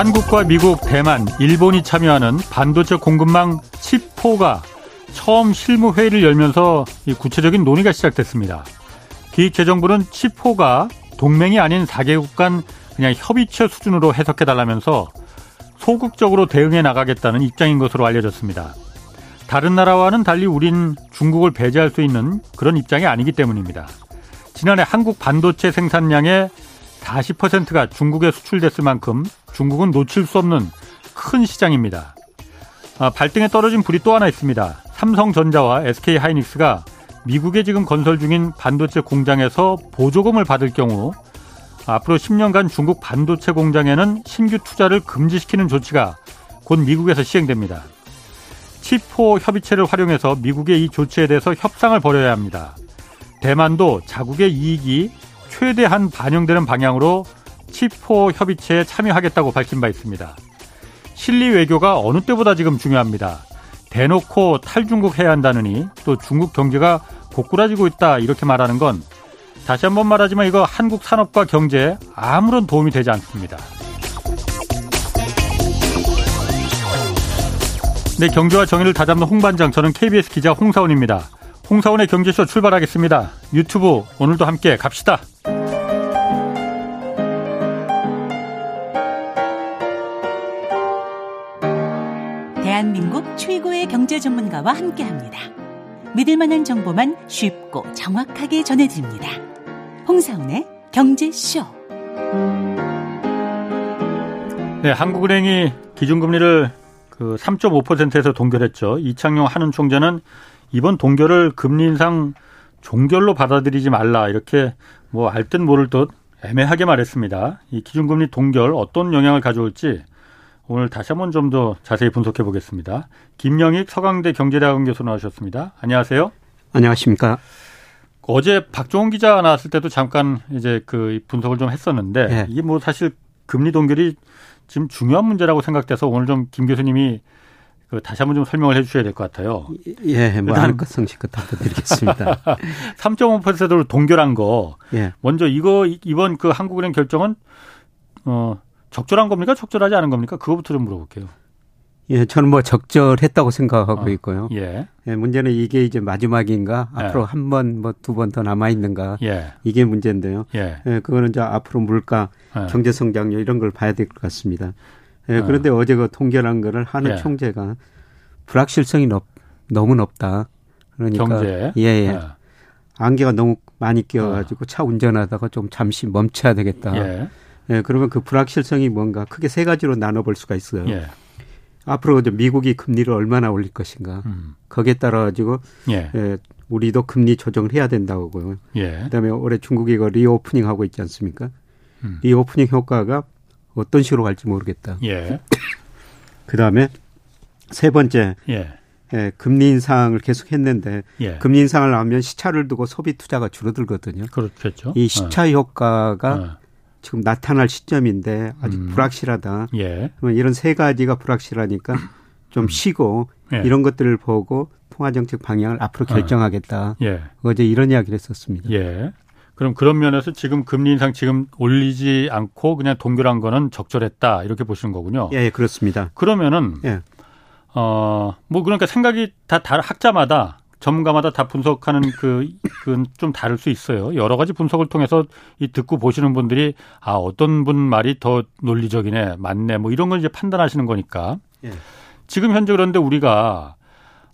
한국과 미국, 대만, 일본이 참여하는 반도체 공급망 칩포가 처음 실무 회의를 열면서 구체적인 논의가 시작됐습니다. 기획재정부는 칩포가 동맹이 아닌 4개국 간 그냥 협의체 수준으로 해석해달라면서 소극적으로 대응해 나가겠다는 입장인 것으로 알려졌습니다. 다른 나라와는 달리 우린 중국을 배제할 수 있는 그런 입장이 아니기 때문입니다. 지난해 한국 반도체 생산량의 40%가 중국에 수출됐을 만큼 중국은 놓칠 수 없는 큰 시장입니다. 아, 발등에 떨어진 불이 또 하나 있습니다. 삼성전자와 SK하이닉스가 미국에 지금 건설 중인 반도체 공장에서 보조금을 받을 경우 앞으로 10년간 중국 반도체 공장에는 신규 투자를 금지시키는 조치가 곧 미국에서 시행됩니다. 치포 협의체를 활용해서 미국의 이 조치에 대해서 협상을 벌여야 합니다. 대만도 자국의 이익이 최대한 반영되는 방향으로 치포 협의체에 참여하겠다고 밝힌 바 있습니다. 실리 외교가 어느 때보다 지금 중요합니다. 대놓고 탈중국 해야 한다느니 또 중국 경제가 고꾸라지고 있다 이렇게 말하는 건 다시 한번 말하지만 이거 한국 산업과 경제에 아무런 도움이 되지 않습니다. 네, 경제와 정의를 다잡는 홍반장 저는 KBS 기자 홍사원입니다. 홍사원의 경제쇼 출발하겠습니다. 유튜브 오늘도 함께 갑시다. 전문가와 함께 합니다. 믿을 만한 정보만 쉽고 정확하게 전해드립니다. 홍사원의 경제쇼. 네, 한국은행이 기준금리를 그 3.5%에서 동결했죠. 이창용 한은 총재는 이번 동결을 금리 인상 종결로 받아들이지 말라 이렇게 뭐 알 듯 모를 듯 애매하게 말했습니다. 이 기준금리 동결 어떤 영향을 가져올지 오늘 다시 한번 좀 더 자세히 분석해 보겠습니다. 김영익 서강대 경제대학원 교수 나오셨습니다. 안녕하세요. 안녕하십니까. 어제 박종훈 기자 나왔을 때도 잠깐 이제 그 분석을 좀 했었는데 네. 이게 뭐 사실 금리 동결이 지금 중요한 문제라고 생각돼서 오늘 좀 김 교수님이 그 다시 한번 좀 설명을 해 주셔야 될 것 같아요. 예, 뭐 하는 것 성실껏 부탁드리겠습니다. 3.5%로 동결한 거. 예. 먼저 이거 이번 그 한국은행 결정은 어 적절한 겁니까? 적절하지 않은 겁니까? 그거부터 좀 물어볼게요. 예, 저는 뭐 적절했다고 생각하고 어, 있고요. 예. 예. 문제는 이게 이제 마지막인가? 예. 앞으로 한 번, 뭐 두 번 더 남아 있는가? 예. 이게 문제인데요. 예. 예. 그거는 이제 앞으로 물가, 예. 경제 성장률 이런 걸 봐야 될 것 같습니다. 예, 어. 그런데 어. 제 그 동결한 거를 하는 예. 총재가 불확실성이 높, 너무 높다. 그러니까 경제. 예, 예. 어. 안개가 너무 많이 끼어가지고 어. 차 운전하다가 좀 잠시 멈춰야 되겠다. 예. 예, 그러면 그 불확실성이 뭔가 크게 세 가지로 나눠볼 수가 있어요. 예. 앞으로 미국이 금리를 얼마나 올릴 것인가. 음. 거기에 따라 가지고 예. 예. 우리도 금리 조정을 해야 된다고요. 예. 그다음에 올해 중국이 그 reopening 하고 있지 않습니까? 음. Reopening 효과가 어떤 식으로 갈지 모르겠다. 예. 그다음에 세 번째 예. 예, 금리 인상을 계속 했는데 예. 금리 인상을 하면 시차를 두고 소비 투자가 줄어들거든요. 그렇겠죠. 이 시차 어. 효과가 어. 지금 나타날 시점인데 아직 음. 불확실하다. 예. 이런 세 가지가 불확실하니까 좀 음. 쉬고 예. 이런 것들을 보고 통화정책 방향을 앞으로 어. 결정하겠다. 예. 어제 이런 이야기를 했었습니다. 예. 그럼 그런 면에서 지금 금리 인상 지금 올리지 않고 그냥 동결한 거는 적절했다 이렇게 보시는 거군요. 예, 그렇습니다. 그러면은 예. 어뭐 그러니까 생각이 다 다른 학자마다 전문가마다 다 분석하는 그, 그좀 다를 수 있어요. 여러 가지 분석을 통해서 이 듣고 보시는 분들이 아, 어떤 분 말이 더 논리적이네, 맞네, 뭐 이런 걸 이제 판단하시는 거니까. 예. 지금 현재 그런데 우리가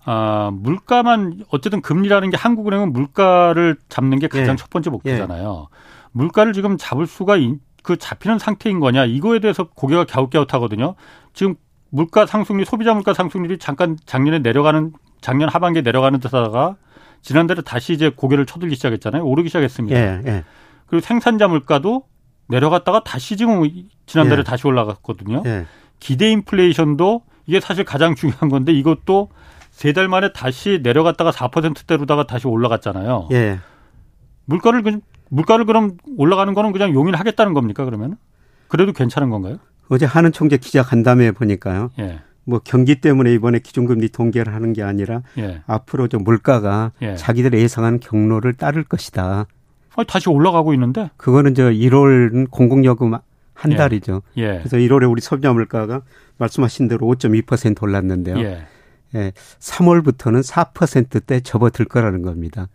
아, 물가만 어쨌든 금리라는 게 한국은행은 물가를 잡는 게 가장 예. 첫 번째 목표잖아요. 예. 물가를 지금 잡을 수가 그 잡히는 상태인 거냐 이거에 대해서 고개가 갸웃갸웃하거든요. 지금 물가 상승률 소비자 물가 상승률이 잠깐 작년에 내려가는 작년 하반기에 내려가는 듯하다가 지난달에 다시 이제 고개를 쳐들기 시작했잖아요. 오르기 시작했습니다. 예, 예. 그리고 생산자 물가도 내려갔다가 다시 지금 지난달에 예. 다시 올라갔거든요. 예. 기대 인플레이션도 이게 사실 가장 중요한 건데 이것도 세 달 만에 다시 내려갔다가 4%대로다가 다시 올라갔잖아요. 예. 물가를 물가를 그럼 올라가는 거는 그냥 용인하겠다는 겁니까 그러면? 그래도 괜찮은 건가요? 어제 하는 총재 기자 간담회 보니까요. 예. 뭐 경기 때문에 이번에 기준금리 동결을 하는 게 아니라 예. 앞으로 좀 물가가 예. 자기들의 예상하는 경로를 따를 것이다. 아니, 다시 올라가고 있는데? 그거는 저 1월 공공요금 한 예. 달이죠. 예. 그래서 1월에 우리 소비자 물가가 말씀하신 대로 5.2% 올랐는데요. 예. 예. 3월부터는 4%대 접어들 거라는 겁니다.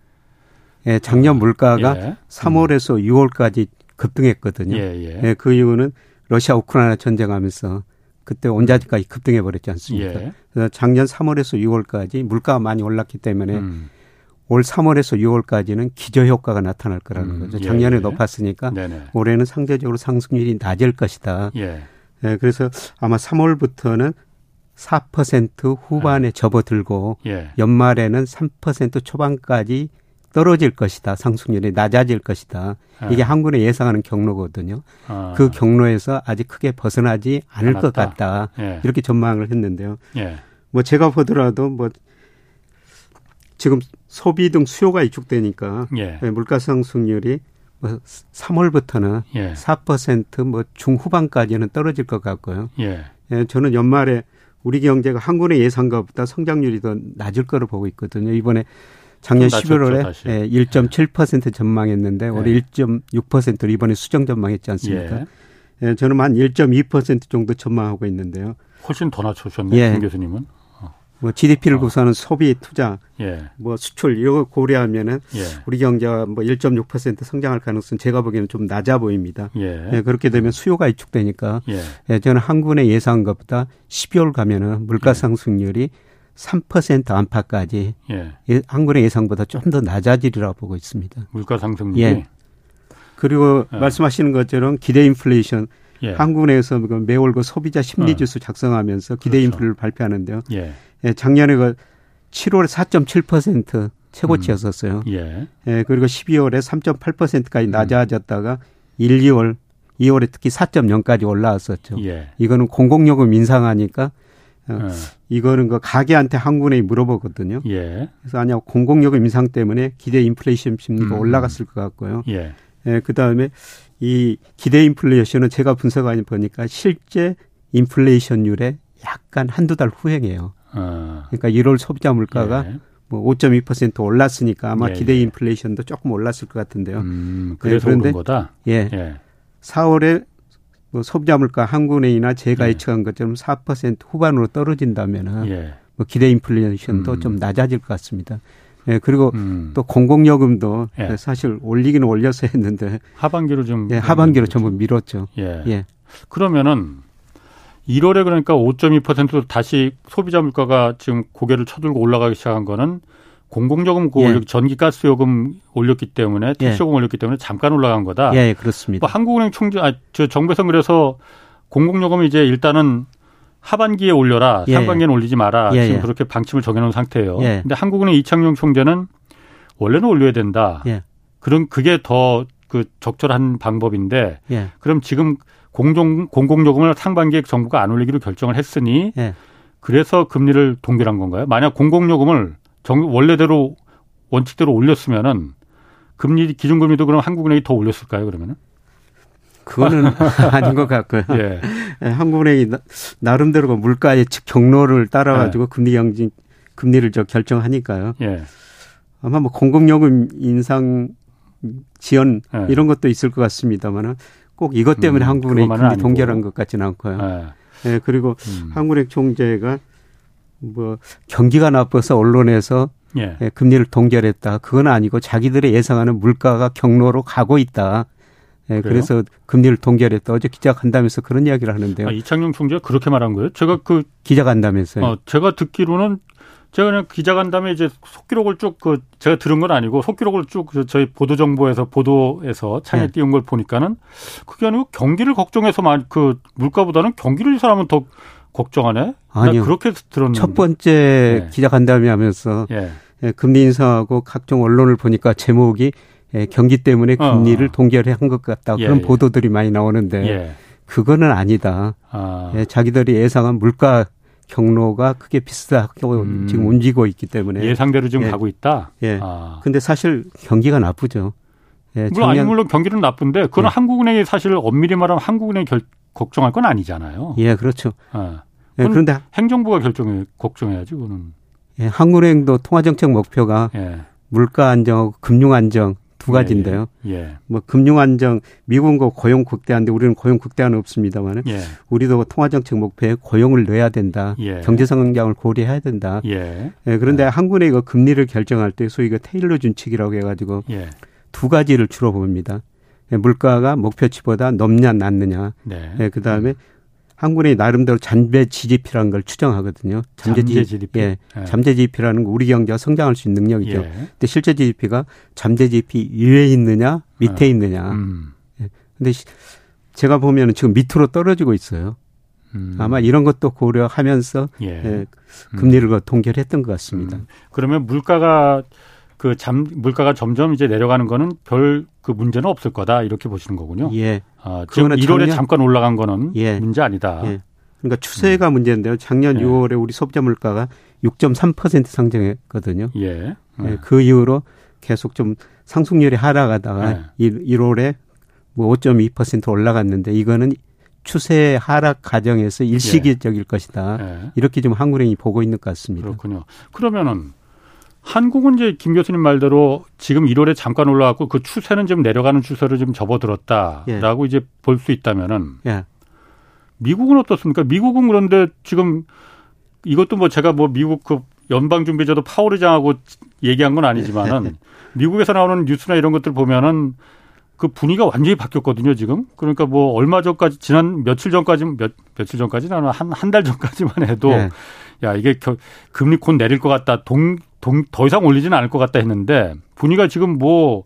예, 작년 아, 물가가 예. 3월에서 음. 6월까지 급등했거든요. 예, 예. 예, 그 이유는 러시아 우크라이나 전쟁하면서 그때 원자재가가 급등해 버렸지 않습니까? 예. 그래서 작년 3월에서 6월까지 물가가 많이 올랐기 때문에 음. 올 3월에서 6월까지는 기저 효과가 나타날 거라는 음. 거죠. 예, 작년에 예. 높았으니까 네네. 올해는 상대적으로 상승률이 낮을 것이다. 예. 예 그래서 아마 3월부터는 4% 후반에 예. 접어들고 예. 연말에는 3% 초반까지 떨어질 것이다. 상승률이 낮아질 것이다. 네. 이게 한군의 예상하는 경로거든요. 아. 그 경로에서 아직 크게 벗어나지 않을 않았다. 것 같다. 예. 이렇게 전망을 했는데요. 예. 뭐 제가 보더라도 뭐 지금 소비 등 수요가 위축되니까 예. 예 물가 상승률이 뭐 3월부터는 예. 4%뭐 중후반까지는 떨어질 것 같고요. 예. 예, 저는 연말에 우리 경제가 한군의 예상가보다 성장률이 더 낮을 거로 보고 있거든요. 이번에 작년 11월에 예, 1.7% 전망했는데 네. 올해 1.6%를 이번에 수정 전망했지 않습니까? 예. 예, 저는 한 1.2% 정도 전망하고 있는데요. 훨씬 더 낮추셨네요, 예. 김 교수님은. 어. 뭐 GDP를 어. 구성하는 소비, 투자, 예. 뭐 수출 이런 거 고려하면은 예. 우리 경제가 뭐 1.6% 성장할 가능성 제가 보기에는 좀 낮아 보입니다. 예. 예 그렇게 되면 수요가 위축되니까 예. 예 저는 한군의 예상한 것보다 12월 가면은 물가 예. 상승률이 3% 안팎까지 예. 한국의 예상보다 좀 더 낮아지리라고 보고 있습니다. 물가 상승률이. 예. 그리고 예. 말씀하시는 것처럼 기대 인플레이션 예. 한국에서 그 매월 그 소비자 심리 지수 어. 작성하면서 기대 그렇죠. 인플을 발표하는데요. 예. 예. 작년에 그 7월에 4.7% 최고치였었어요. 음. 예. 예. 그리고 12월에 3.8%까지 음. 낮아졌다가 음. 1, 2월, 2월에 특히 4.0까지 올라왔었죠. 예. 이거는 공공요금 인상하니까 어, 네. 이거는 그 가게한테 한군에 물어보거든요. 예. 그래서 아니야 공공요금 인상 때문에 기대 인플레이션 심리가 음. 올라갔을 것 같고요. 예. 예. 그 다음에 이 기대 인플레이션은 제가 분석하니 보니까 실제 인플레이션율에 약간 한두 달 후행해요. 어. 그러니까 1월 소비자 물가가 예. 뭐5.2% 올랐으니까 아마 예, 기대 예. 인플레이션도 조금 올랐을 것 같은데요. 음, 그래서 네, 그런데 거다. 예. 예. 4월에 뭐 소비자 물가 한국은행이나 제가 예. 예측한 것처럼 4% 후반으로 떨어진다면은 예. 뭐 기대 인플레이션도 음. 좀 낮아질 것 같습니다. 예, 그리고 음. 또 공공요금도 예. 사실 올리기는 올려서 했는데 하반기로 좀 예, 하반기로 전부 밀었죠. 예. 예. 그러면은 1월에 그러니까 5.2% 다시 소비자 물가가 지금 고개를 쳐들고 올라가기 시작한 거는 공공요금 그 예. 전기가스 요금 올렸기 때문에 택시 요금 예. 올렸기 때문에 잠깐 올라간 거다. 예, 그렇습니다. 뭐 한국은행 총재 아, 저 정부에서 그래서 공공요금 이제 일단은 하반기에 올려라. 예. 상반기에는 올리지 마라. 예, 지금 예. 그렇게 방침을 정해놓은 상태예요. 예. 근데 한국은행 이창용 총재는 원래는 올려야 된다. 예. 그런 그게 더 그 적절한 방법인데 그럼 지금 공정 공공요금을 상반기에 정부가 안 올리기로 결정을 했으니 그래서 금리를 동결한 건가요? 만약 공공요금을 정, 원래대로 원칙대로 올렸으면은 금리 기준금리도 그럼 한국은행이 더 올렸을까요? 그러면은? 그거는 아닌 것 같고요. 예. 예. 한국은행이 나름대로 그 물가의 경로를 따라가지고 예. 금리 경진 금리를 저 결정하니까요. 예. 아마 뭐 공공요금 인상 지연 예. 이런 것도 있을 것 같습니다만은 꼭 이것 때문에 음, 한국은행이 금리 동결한 것 같지는 않고요. 예. 예 그리고 음. 한국은행 총재가 뭐 경기가 나빠서 언론에서 예. 예. 금리를 동결했다. 그건 아니고 자기들의 예상하는 물가가 경로로 가고 있다. 예, 그래서 금리를 동결했다. 어제 기자 간담회에서 그런 이야기를 하는데요. 아, 이창용 총재가 그렇게 말한 거예요? 제가 그 기자 간담회에서요. 어, 제가 듣기로는 제가 그냥 기자 간담회 이제 속기록을 쭉 그 제가 들은 건 아니고 속기록을 쭉그 저희 보도 정보에서 보도에서 창에 네. 띄운 걸 보니까는 그게 아니고 경기를 걱정해서 그 물가보다는 경기를 이 사람은 더 걱정하네? 아니요. 그렇게 들었는데. 첫 번째 네. 기자간담회 하면서 예. 예, 금리 인상하고 각종 언론을 보니까 제목이 예, 경기 때문에 어. 금리를 어. 동결한 것 같다. 예, 그런 예. 보도들이 많이 나오는데 예. 그거는 아니다. 아. 예, 자기들이 예상한 물가 경로가 크게 비슷하게 음. 지금 움직이고 있기 때문에 예상대로 지금 가고 있다. 예. 아. 근데 사실 경기가 나쁘죠. 예, 물론 작년, 아니 물론 경기는 나쁜데 그건 한국은행이 사실 엄밀히 말하면 한국은행 결, 걱정할 건 아니잖아요. 예, 그렇죠. 아. 예, 그런데 행정부가 결정해 걱정해야지 그거는. 예, 한국은행도 통화정책 목표가 예. 물가 안정하고 금융 안정 두 가지인데요. 예, 예. 뭐 금융 안정, 미국은 그 고용 극대화인데 우리는 고용 극대화는 없습니다만은 예. 우리도 통화 정책 목표에 고용을 넣어야 된다. 예. 경제 성장을 고려해야 된다. 예. 예 그런데 이거 금리를 결정할 때 소위 그 테일러 준칙이라고 해가지고 두 가지를 주로 봅니다. 물가가 목표치보다 높냐 낮느냐. 네. 그 다음에 한국의 나름대로 잠재 GDP라는 걸 추정하거든요. 잠재, 잠재 GDP. 예. 예. 잠재 GDP라는 거 우리 경제가 성장할 수 있는 능력이죠. 예. 근데 실제 GDP가 잠재 GDP 위에 있느냐, 밑에 아. 있느냐. 음. 예. 근데 제가 보면은 지금 밑으로 떨어지고 있어요. 음. 아마 이런 것도 고려하면서 예. 예. 금리를 음. 동결했던 것 같습니다. 음. 그러면 물가가 그 잠, 물가가 점점 이제 내려가는 거는 별 그 문제는 없을 거다 이렇게 보시는 거군요. 예. 아, 지금 1월에 작년, 잠깐 올라간 거는 예. 문제 아니다. 예. 그러니까 추세가 음. 문제인데요. 작년 예. 6월에 우리 소비자 물가가 6.3% 상승했거든요. 예. 예. 그 이후로 계속 좀 상승률이 하락하다가 예. 1월에 뭐 5.2% 올라갔는데 이거는 추세 하락 과정에서 일시기적일 예. 것이다. 예. 이렇게 좀 한국은행이 보고 있는 것 같습니다. 그렇군요. 그러면은 한국은 이제 김 교수님 말대로 지금 1월에 잠깐 올라왔고 그 추세는 좀 내려가는 추세로 좀 접어들었다라고 예. 이제 볼 수 있다면은 예. 미국은 어떻습니까? 미국은 그런데 지금 이것도 뭐 제가 뭐 미국 그 연방준비제도 파월 의장하고 얘기한 건 아니지만은 예. 미국에서 나오는 뉴스나 이런 것들 보면은 그 분위기가 완전히 바뀌었거든요, 지금. 그러니까 뭐 얼마 전까지 지난 며칠 전까지 몇 며칠 전까지는 한한 달 전까지만 해도 네. 야, 이게 겨, 금리 곧 내릴 것 같다. 동, 동, 더 이상 올리지는 않을 것 같다 했는데 분위기가 지금 뭐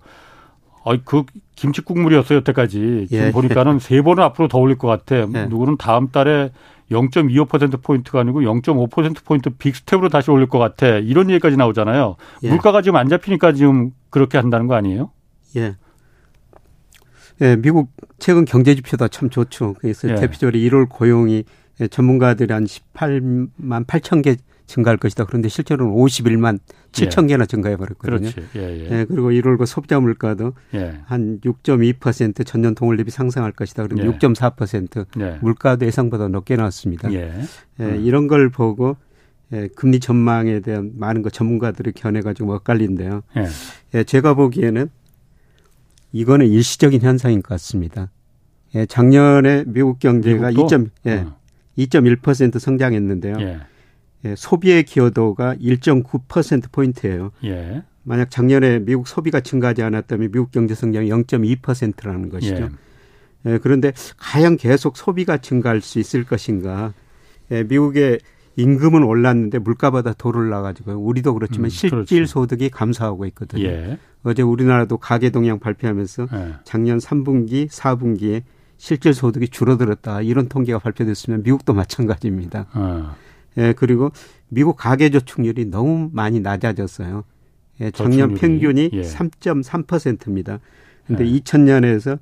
어이 그 김치 국물이었어요 여태까지 지금 예. 보니까는 세 번은 앞으로 더 올릴 것 같아. 예. 누구는 다음 달에 0.25% 포인트가 아니고 0.5% 포인트 big step으로 다시 올릴 것 같아. 이런 얘기까지 나오잖아요. 예. 물가가 지금 안 잡히니까 지금 그렇게 한다는 거 아니에요? 예. 예, 미국 최근 경제 지표도 참 좋죠. 그래서 예. 대표적으로 1월 고용이 전문가들이 한 18만 8천 개 증가할 것이다. 그런데 실제로는 51만 7천 예. 개나 증가해 버렸거든요. 예, 예. 예, 그리고 1월 그 소비자 물가도 예. 한 6.2% 전년 동월 대비 상승할 것이다. 그러면 예. 6.4% 예. 물가도 예상보다 높게 나왔습니다. 예. 예, 음. 이런 걸 보고 예, 금리 전망에 대한 많은 거 전문가들의 견해가 좀 엇갈린데요. 예. 예, 제가 보기에는 이거는 일시적인 현상인 것 같습니다. 예, 작년에 미국 경제가 2. 예, 어. 2.1% 성장했는데요. 예. 예, 소비의 기여도가 1.9% 포인트예요. 예. 만약 작년에 미국 소비가 증가하지 않았다면 미국 경제 성장이 0.2%라는 것이죠. 예. 예. 그런데 과연 계속 소비가 증가할 수 있을 것인가? 예, 미국의 임금은 올랐는데 물가보다 더 올라가지고 우리도 그렇지만 음, 실질 그렇지. 소득이 감소하고 있거든요. 예. 어제 우리나라도 가계 동향 발표하면서 예. 작년 3분기, 4분기에 실질 소득이 줄어들었다 이런 통계가 발표됐으면 미국도 마찬가지입니다. 어. 예, 그리고 미국 가계 저축률이 너무 많이 낮아졌어요. 예, 작년 저축률이. 평균이 예. 3.3%입니다. 근데 예. 2000년에서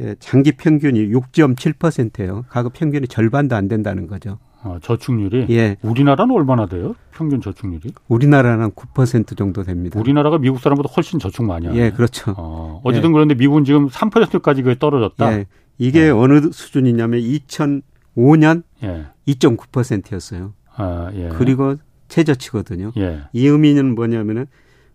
예, 장기 평균이 6.7%예요. 가급 평균이 절반도 안 된다는 거죠. 아, 저축률이? 예. 우리나라는 얼마나 돼요? 평균 저축률이? 우리나라는 9% 정도 됩니다. 우리나라가 미국 사람보다 훨씬 저축 많이 하네. 예, 그렇죠. 어, 어쨌든 예. 그런데 미국은 지금 3%까지 그게 떨어졌다. 예. 이게 예. 어느 수준이냐면 2005년 예. 2.9%였어요. 아, 예. 그리고 최저치거든요. 예. 이 의미는 뭐냐면은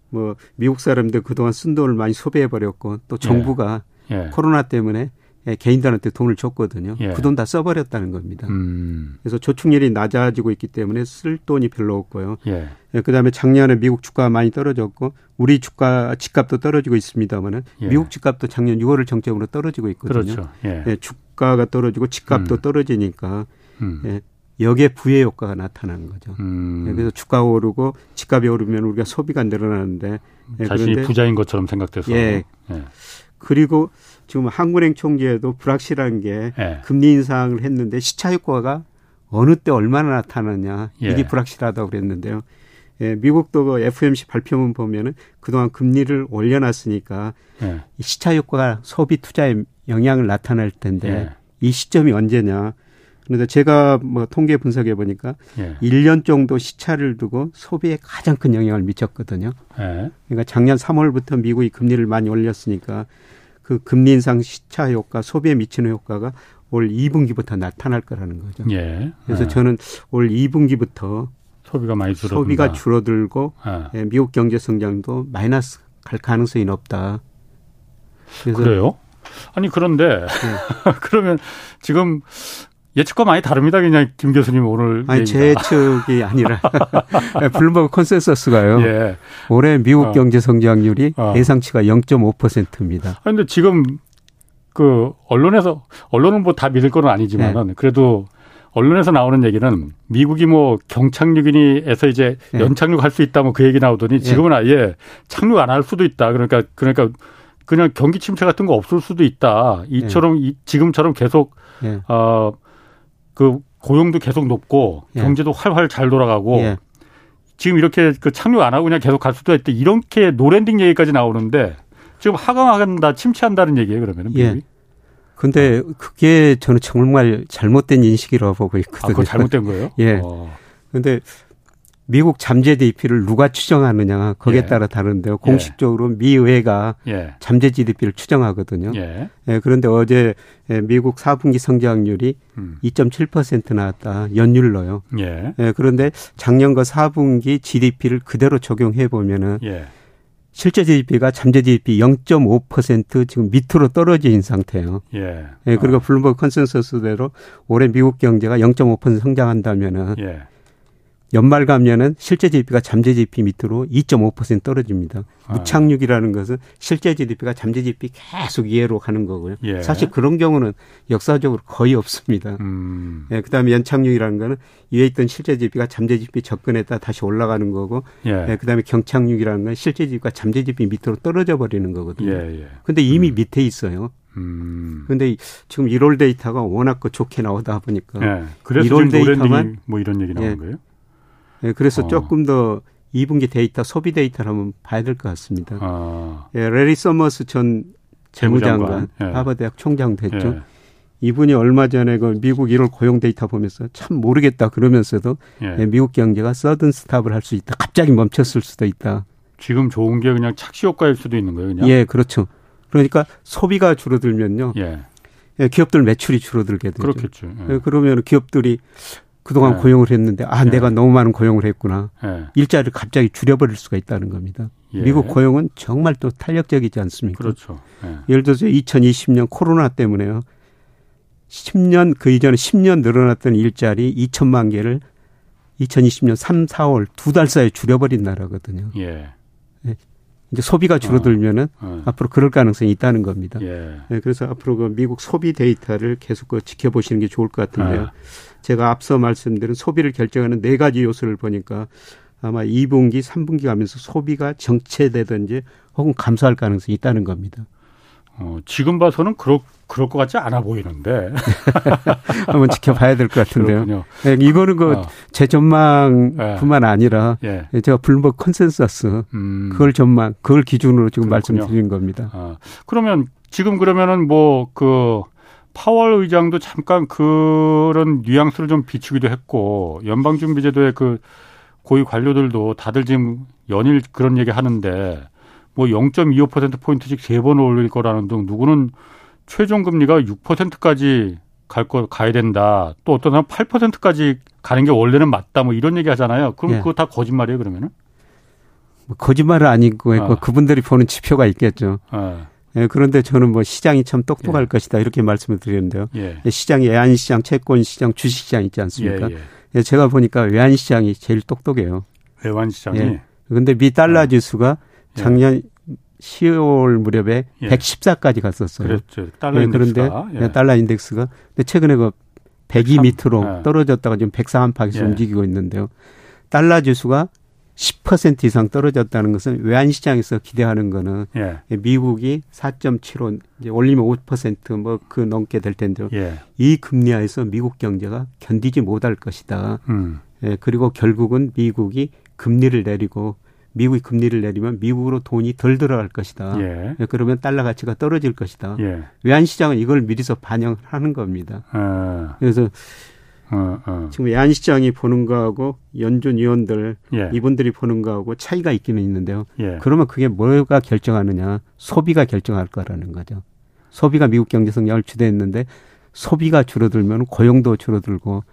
뭐 미국 사람들 그동안 쓴 돈을 많이 소비해 버렸고 또 정부가 예. 코로나 때문에 예, 개인들한테 돈을 줬거든요. 예. 그돈 다 써버렸다는 겁니다. 음. 그래서 저축률이 낮아지고 있기 때문에 쓸 돈이 별로 없고요. 예. 예, 그다음에 작년에 미국 주가가 많이 떨어졌고 우리 주가 집값도 떨어지고 있습니다만은 예. 미국 집값도 작년 6월을 정점으로 떨어지고 있거든요. 그렇죠. 예. 예 주가가 떨어지고 집값도 음. 떨어지니까 음. 예, 여기에 부의 효과가 나타나는 거죠. 음. 예, 그래서 주가 오르고 집값이 오르면 우리가 소비가 늘어나는데 예, 자신이 부자인 것처럼 생각돼서 예. 예. 그리고 지금 한국은행 총재도 불확실한 게 예. 금리 인상을 했는데 시차 효과가 어느 때 얼마나 나타나냐 예. 이게 불확실하다고 그랬는데요. 예, 미국도 그 FMC 발표문 보면은 그동안 금리를 올려놨으니까 예. 시차 효과가 소비 투자에 영향을 나타낼 텐데 예. 이 시점이 언제냐. 그런데 제가 뭐 통계 분석해 보니까 예. 1년 정도 시차를 두고 소비에 가장 큰 영향을 미쳤거든요. 예. 그러니까 작년 3월부터 미국이 금리를 많이 올렸으니까 그 금리 인상 시차 효과, 소비에 미치는 효과가 올 2분기부터 나타날 거라는 거죠. 예. 그래서 예. 저는 올 2분기부터 소비가 많이 줄어든다. 소비가 줄어들고 예. 예 미국 경제 성장도 마이너스 갈 가능성이 높다. 그래요? 아니 그런데 네. 그러면 지금 예측과 많이 다릅니다. 그냥 김 교수님 오늘 아니 제 예측이 아니라 블룸버그 컨센서스가요. 예. 올해 미국 어. 경제 성장률이 어. 예상치가 0.5%입니다. 그런데 지금 그 언론에서 언론은 뭐 다 믿을 건 아니지만은 네. 그래도 언론에서 나오는 얘기는 미국이 뭐 경착륙이니에서 이제 네. 연착륙할 수 있다 뭐 그 얘기 나오더니 네. 지금은 아예 착륙 안 할 수도 있다. 그러니까 그러니까 그냥 경기 침체 같은 거 없을 수도 있다. 이처럼 이, 지금처럼 계속 어 그 고용도 계속 높고 예. 경제도 활활 잘 돌아가고 예. 지금 이렇게 그 착륙 안 하고 그냥 계속 갈 수도 있대. 이렇게 no landing 얘기까지 나오는데 지금 하강한다, 침체한다는 얘기예요, 그러면은. 예. 근데 그게 저는 정말 잘못된 인식이라고 보고 있거든요. 아, 그거 잘못된 거예요? 예. 어. 근데 미국 잠재 GDP를 누가 추정하느냐 거기에 예. 따라 다른데요. 공식적으로 예. 미 의회가 예. 잠재 GDP를 추정하거든요. 예. 예. 그런데 어제 예, 미국 4분기 성장률이 음. 2.7% 나왔다. 연율로요. 예. 예. 그런데 작년과 4분기 GDP를 그대로 적용해 보면은 예. 실제 GDP가 잠재 GDP 0.5% 지금 밑으로 떨어진 상태예요. 예. 예 그리고 어. 블룸버그 컨센서스대로 올해 미국 경제가 0.5% 성장한다면은 예. 연말 감면은 실제 GDP가 잠재 GDP 밑으로 2.5% 떨어집니다. 아. 무착륙이라는 것은 실제 GDP가 잠재 GDP 계속 이해로 가는 거고요. 예. 사실 그런 경우는 역사적으로 거의 없습니다. 음. 예, 그다음에 연착륙이라는 거는 위에 있던 실제 GDP가 잠재 GDP 접근했다 다시 올라가는 거고, 예. 예 그다음에 경착륙이라는 건 실제 GDP가 잠재 GDP 밑으로 떨어져 버리는 거거든요. 예, 예. 근데 이미 음. 밑에 있어요. 음. 근데 지금 1월 데이터가 워낙 그 좋게 나오다 보니까 예. 그래서 1월 데이터만 뭐 이런 얘기 나오는 예. 거예요? 예, 그래서 어. 조금 더 2분기 데이터, 소비 데이터를 한번 봐야 될 것 같습니다. 아. 예, 레리 서머스 전 재무장관, 예. 하버드대학 총장 됐죠. 예. 이분이 얼마 전에 그 미국 1월 고용 데이터 보면서 참 모르겠다 그러면서도 예. 예 미국 경제가 sudden stop을 할 수 있다. 갑자기 멈췄을 수도 있다. 지금 좋은 게 그냥 착시 효과일 수도 있는 거예요, 그냥. 예, 그렇죠. 그러니까 소비가 줄어들면요. 예. 예 기업들 매출이 줄어들게 되죠. 그렇겠죠. 예. 예 그러면 기업들이 그동안 네. 고용을 했는데 아 네. 내가 너무 많은 고용을 했구나. 네. 일자리를 갑자기 줄여버릴 수가 있다는 겁니다. 예. 미국 고용은 정말 또 탄력적이지 않습니까? 그렇죠. 예. 예를 들어서 2020년 코로나 때문에요. 10년 그 이전에 10년 늘어났던 일자리 2천만 개를 2020년 3, 4월 두 달 사이에 줄여버린 나라거든요. 예. 예. 이제 소비가 줄어들면은 어, 어. 앞으로 그럴 가능성이 있다는 겁니다. 예. 네, 그래서 앞으로 그 미국 소비 데이터를 계속 그 지켜보시는 게 좋을 것 같은데요. 아. 제가 앞서 말씀드린 소비를 결정하는 네 가지 요소를 보니까 아마 2분기, 3분기 가면서 소비가 정체되든지 혹은 감소할 가능성이 있다는 겁니다. 어, 지금 봐서는 그럴, 그럴 것 같지 않아 보이는데. 한번 지켜봐야 될 것 같은데요. 네, 이거는 그제 어. 전망뿐만 네. 아니라 예. 제가 블룸버그 컨센서스 음. 그걸 전망, 그걸 기준으로 지금 그렇군요. 말씀드린 겁니다. 아, 그러면 지금 그러면은 뭐 그 파월 의장도 잠깐 그런 뉘앙스를 좀 비추기도 했고 연방준비제도의 그 고위 관료들도 다들 지금 연일 그런 얘기 하는데 뭐 0.25% 포인트씩 세 번 올릴 거라는 등 누구는 최종 금리가 6%까지 갈 거 가야 된다. 또 어떤 사람 8%까지 가는 게 원래는 맞다. 뭐 이런 얘기 하잖아요. 그럼 예. 그거 다 거짓말이에요, 그러면은? 뭐 거짓말은 아니고 아. 그분들이 보는 지표가 있겠죠. 아. 예, 그런데 저는 뭐 시장이 참 똑똑할 예. 것이다 이렇게 말씀을 드리는데요. 예. 예 시장이 외환시장, 채권시장, 주식시장 있지 않습니까? 예, 예. 예, 제가 보니까 외환시장이 제일 똑똑해요. 외환시장이. 예. 근데 미 달러 아. 지수가 작년 10월 무렵에 예. 114까지 갔었어요. 그렇죠. 달러 인덱스가. 그런데 예. 달러 인덱스가 근데 최근에 그 102 밑으로 떨어졌다가 지금 104 안팎에서 움직이고 있는데요. 달러 지수가 10% 이상 떨어졌다는 것은 외환 시장에서 기대하는 거는 예. 미국이 4.75 이제 올리면 5%뭐 그 넘게 될 텐데요. 예. 이 금리 하에서 미국 경제가 견디지 못할 것이다. 음. 예, 그리고 결국은 미국이 금리를 내리고 미국이 금리를 내리면 미국으로 돈이 덜 들어갈 것이다. 예. 예 그러면 달러 가치가 떨어질 것이다. 예. 외환시장은 이걸 미리서 반영하는 겁니다. 아. 그래서 어, 어. 지금 외환시장이 보는 거하고 연준 위원들 예. 이분들이 보는 거하고 차이가 있기는 있는데요. 예. 그러면 그게 뭐가 결정하느냐? 소비가 결정할 거라는 거죠. 소비가 미국 경제 성장을 주도했는데 소비가 줄어들면 고용도 줄어들고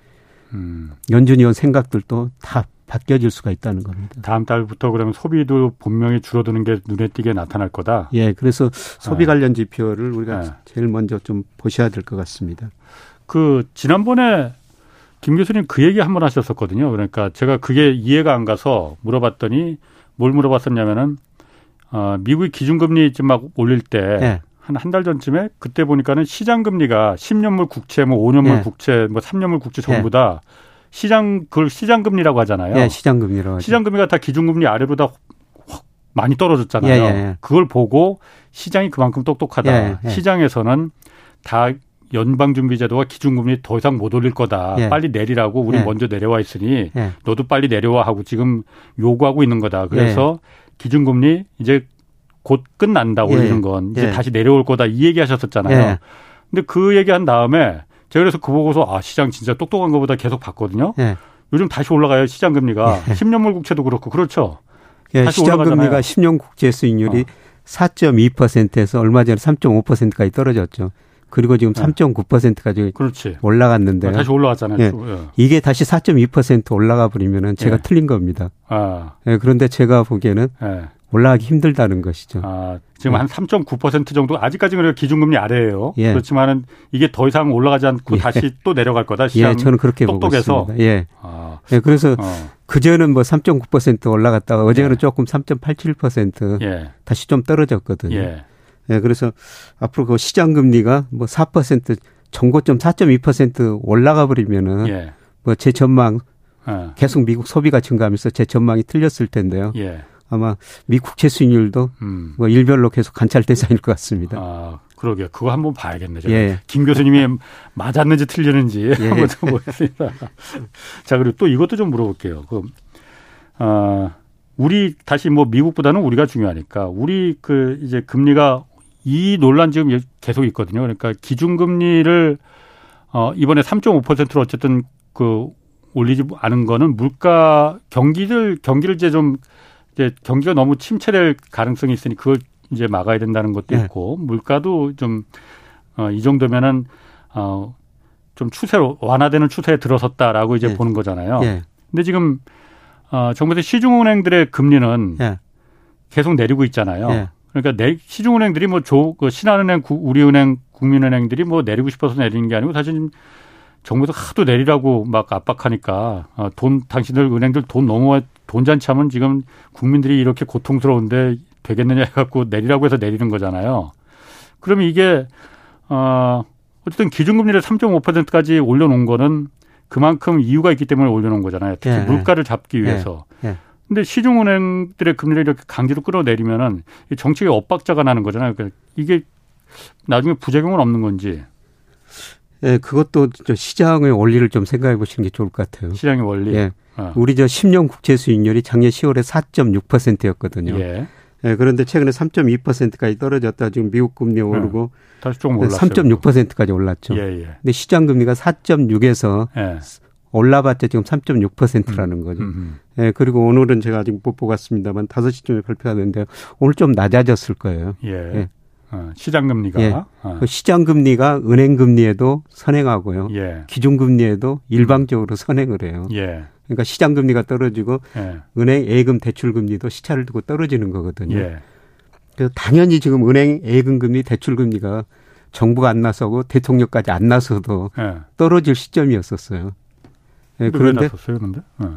음. 연준 위원 생각들도 다 바뀌어질 수가 있다는 겁니다. 다음 달부터 그러면 소비도 분명히 줄어드는 게 눈에 띄게 나타날 거다. 예, 그래서 소비 네. 관련 지표를 우리가 네. 제일 먼저 좀 보셔야 될 것 같습니다. 그 지난번에 김 교수님 그 얘기 한번 하셨었거든요. 그러니까 제가 그게 이해가 안 가서 물어봤더니 뭘 물어봤었냐면은 어, 미국이 기준금리 좀막 올릴 때 네. 한한 달 전쯤에 그때 보니까는 시장 금리가 10년물 국채 뭐 5년물 네. 국채 뭐 3년물 국채 전부 다 시장 그걸 시장 금리라고 하잖아요. 네, 시장 금리로. 시장 금리가 다 기준 금리 아래로 다 많이 떨어졌잖아요. 예, 예, 예. 그걸 보고 시장이 그만큼 똑똑하다. 예, 예. 시장에서는 다 연방준비제도가 기준금리 더 이상 못 올릴 거다. 예. 빨리 내리라고 우리 먼저 내려와 있으니 너도 빨리 내려와 하고 지금 요구하고 있는 거다. 그래서 기준금리 이제 곧 끝난다 올리는 건 이제 다시 내려올 거다 이 얘기 하셨었잖아요. 근데 그 얘기 한 다음에 제가 그래서 그 보고서 아 시장 진짜 똑똑한 것보다 계속 봤거든요. 예. 요즘 다시 올라가요 시장 금리가 예. 10년물 국채도 그렇고 그렇죠. 예, 시장 금리가 10년 국채 수익률이 어. 4.2%에서 얼마 전에 3.5%까지 떨어졌죠. 그리고 지금 3.9%까지 그렇지. 올라갔는데 아, 다시 올라갔잖아요. 예. 예. 이게 다시 4.2% 올라가 버리면은 제가 예. 틀린 겁니다. 아. 예, 그런데 제가 보기에는 예. 올라가기 힘들다는 것이죠. 아, 지금 네. 한3.9% 정도 아직까지는 기준금리 아래예요. 예. 그렇지만은 이게 더 이상 올라가지 않고 예. 다시 또 내려갈 거다. 시장 예, 저는 그렇게 똑똑해서. 보고 있습니다. 예. 아. 예, 그래서 어. 그전은 뭐3.9% 올라갔다가 어제는 예. 조금 3.87% 예. 다시 좀 떨어졌거든요. 예. 예, 그래서 앞으로 그 시장 금리가 뭐4% 정고점 4.2% 올라가 버리면은 예. 뭐제 전망 어. 계속 미국 소비가 증가하면서 제 전망이 틀렸을 텐데요. 예. 아마 미 국채 수익률도 음. 뭐 일별로 계속 관찰 대상일 것 같습니다. 아, 그러게요. 그거 한번 봐야겠네. 요 예. 김 교수님이 맞았는지 틀리는지 예. 한번 좀 보겠습니다. 자, 그리고 또 이것도 좀 물어볼게요. 그, 아, 우리 다시 뭐 미국보다는 우리가 중요하니까 우리 그 이제 금리가 이 논란 지금 계속 있거든요. 그러니까 기준금리를 어 이번에 3.5%로 어쨌든 그 올리지 않은 거는 물가 경기를 경기를 이제 좀 이제 경기가 너무 침체될 가능성이 있으니 그걸 이제 막아야 된다는 것도 네. 있고 물가도 좀 어, 이 정도면은 어, 좀 추세로 완화되는 추세에 들어섰다라고 이제 네. 보는 거잖아요. 네. 근데 지금 어, 정부의 시중은행들의 금리는 네. 계속 내리고 있잖아요. 네. 그러니까 내, 시중은행들이 뭐 조, 그 신한은행, 우리은행, 국민은행들이 뭐 내리고 싶어서 내리는 게 아니고 사실 정부에서 하도 내리라고 막 압박하니까 어, 돈 당신들 은행들 돈 너무 돈 잔치하면 지금 국민들이 이렇게 고통스러운데 되겠느냐 해갖고 내리라고 해서 내리는 거잖아요. 그러면 이게 어 어쨌든 기준금리를 3.5%까지 올려놓은 거는 그만큼 이유가 있기 때문에 올려놓은 거잖아요. 특히 예, 물가를 잡기 위해서. 예, 예. 근데 시중은행들의 금리를 이렇게 강제로 끌어내리면은 정책의 엇박자가 나는 거잖아요. 그러니까 이게 나중에 부작용은 없는 건지. 예, 그것도 저 시장의 원리를 좀 생각해 보시는 게 좋을 것 같아요. 시장의 원리. 예. 어. 우리 저 10년 국채 수익률이 작년 10월에 4.6%였거든요. 예. 예, 그런데 최근에 3.2%까지 떨어졌다. 지금 미국 금리 오르고 예. 다시 조금 올랐어요. 3.6%까지 올랐죠. 예, 예. 근데 시장 금리가 4.6에서 예. 올라봤자 지금 3.6%라는 음. 거죠. 음, 음. 예, 그리고 오늘은 제가 아직 못 보겠습니다만 5시쯤에 발표가 되는데 오늘 좀 낮아졌을 거예요. 예. 예. 어, 시장 금리가 예. 어. 그 시장 금리가 은행 금리에도 선행하고요. 예. 기준 금리에도 일방적으로 음. 선행을 해요. 예. 그러니까 시장 금리가 떨어지고 예. 은행 예금 대출 금리도 시차를 두고 떨어지는 거거든요. 예. 그래서 당연히 지금 은행 예금 금리 대출 금리가 정부가 안 나서고 대통령까지 안 나서도 예. 떨어질 시점이었었어요. 예, 그런데 나섰어요, 근데? 예.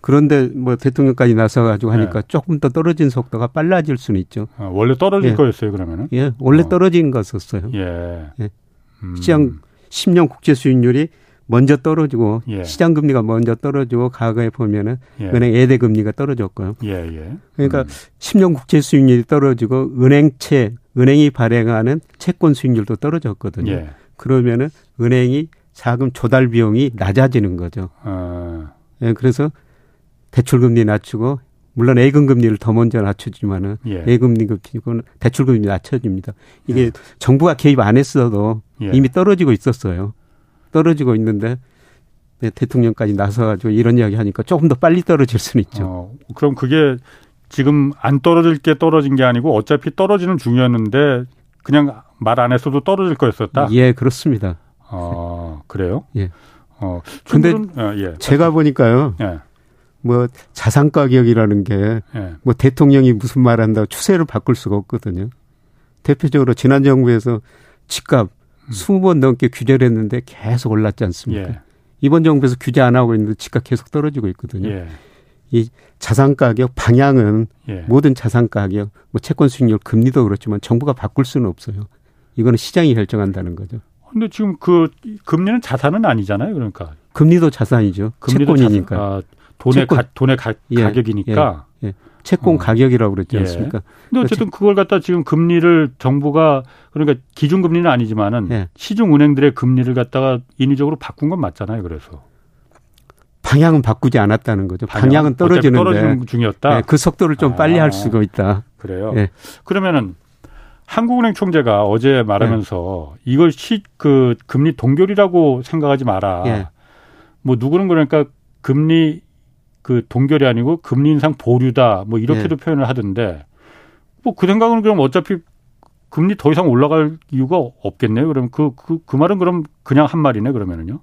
그런데 뭐 대통령까지 나서 가지고 하니까 네. 조금 더 떨어진 속도가 빨라질 수는 있죠. 아, 원래 떨어질 예. 거였어요, 그러면은? 예, 원래 어. 떨어진 거였었어요. 예. 예. 음. 시장 10년 국제 수익률이 먼저 떨어지고 예. 시장 금리가 먼저 떨어지고 과거에 보면은 예. 은행 예대 금리가 떨어졌고요. 예, 예. 그러니까 음. 10년 국채 수익률이 떨어지고 은행채 은행이 발행하는 채권 수익률도 떨어졌거든요. 예. 그러면은 은행이 자금 조달 비용이 낮아지는 거죠. 아. 예, 그래서 대출 금리 낮추고 물론 예금 금리를 더 먼저 낮춰주지만은 예. 예금리 금리는 대출 금리 낮춰집니다. 이게 예. 정부가 개입 안 했어도 예. 이미 떨어지고 있었어요. 떨어지고 있는데 네, 대통령까지 나서가지고 이런 이야기 하니까 조금 더 빨리 떨어질 수는 있죠. 어, 그럼 그게 지금 안 떨어질 게 떨어진 게 아니고 어차피 떨어지는 중이었는데 그냥 말 안 했어도 떨어질 거였었다. 예, 그렇습니다. 어, 그래요? 예. 어, 근데 아, 예. 제가 보니까요. 예. 뭐 자산 가격이라는 게뭐 예. 대통령이 무슨 말한다고 추세를 바꿀 수가 없거든요. 대표적으로 지난 정부에서 집값 음. 20번 넘게 규제를 했는데 계속 올랐지 않습니까? 예. 이번 정부에서 규제 안 하고 있는데 집값 계속 떨어지고 있거든요. 예. 이 자산 가격 방향은 예. 모든 자산 가격, 뭐 채권 수익률, 금리도 그렇지만 정부가 바꿀 수는 없어요. 이거는 시장이 결정한다는 거죠. 근데 지금 그 금리는 자산은 아니잖아요. 그러니까 금리도 자산이죠. 금리도 채권이니까. 자산, 아, 돈의 채권. 가, 돈의 가, 예, 격이니까 예, 예. 채권 어. 가격이라고 그랬지 예. 않습니까? 근데 어쨌든 그걸 갖다 지금 금리를 정부가 그러니까 기준 금리는 아니지만은 예. 시중 은행들의 금리를 갖다가 인위적으로 바꾼 건 맞잖아요. 그래서 방향은 바꾸지 않았다는 거죠. 방향, 은 떨어지는데 떨어지는 중이었다. 예, 그 속도를 좀 아, 빨리 할 수가 있다. 그래요. 예. 그러면은 한국은행 총재가 어제 말하면서 예. 이걸 시 그 금리 동결이라고 생각하지 마라. 예. 뭐 누구는 그러니까 금리 그 동결이 아니고 금리 인상 보류다. 뭐 이렇게도 예. 표현을 하던데 뭐 그 생각은 그럼 어차피 금리 더 이상 올라갈 이유가 없겠네요. 그럼 그, 그, 그 말은 그럼 그냥 한 말이네, 그러면은요?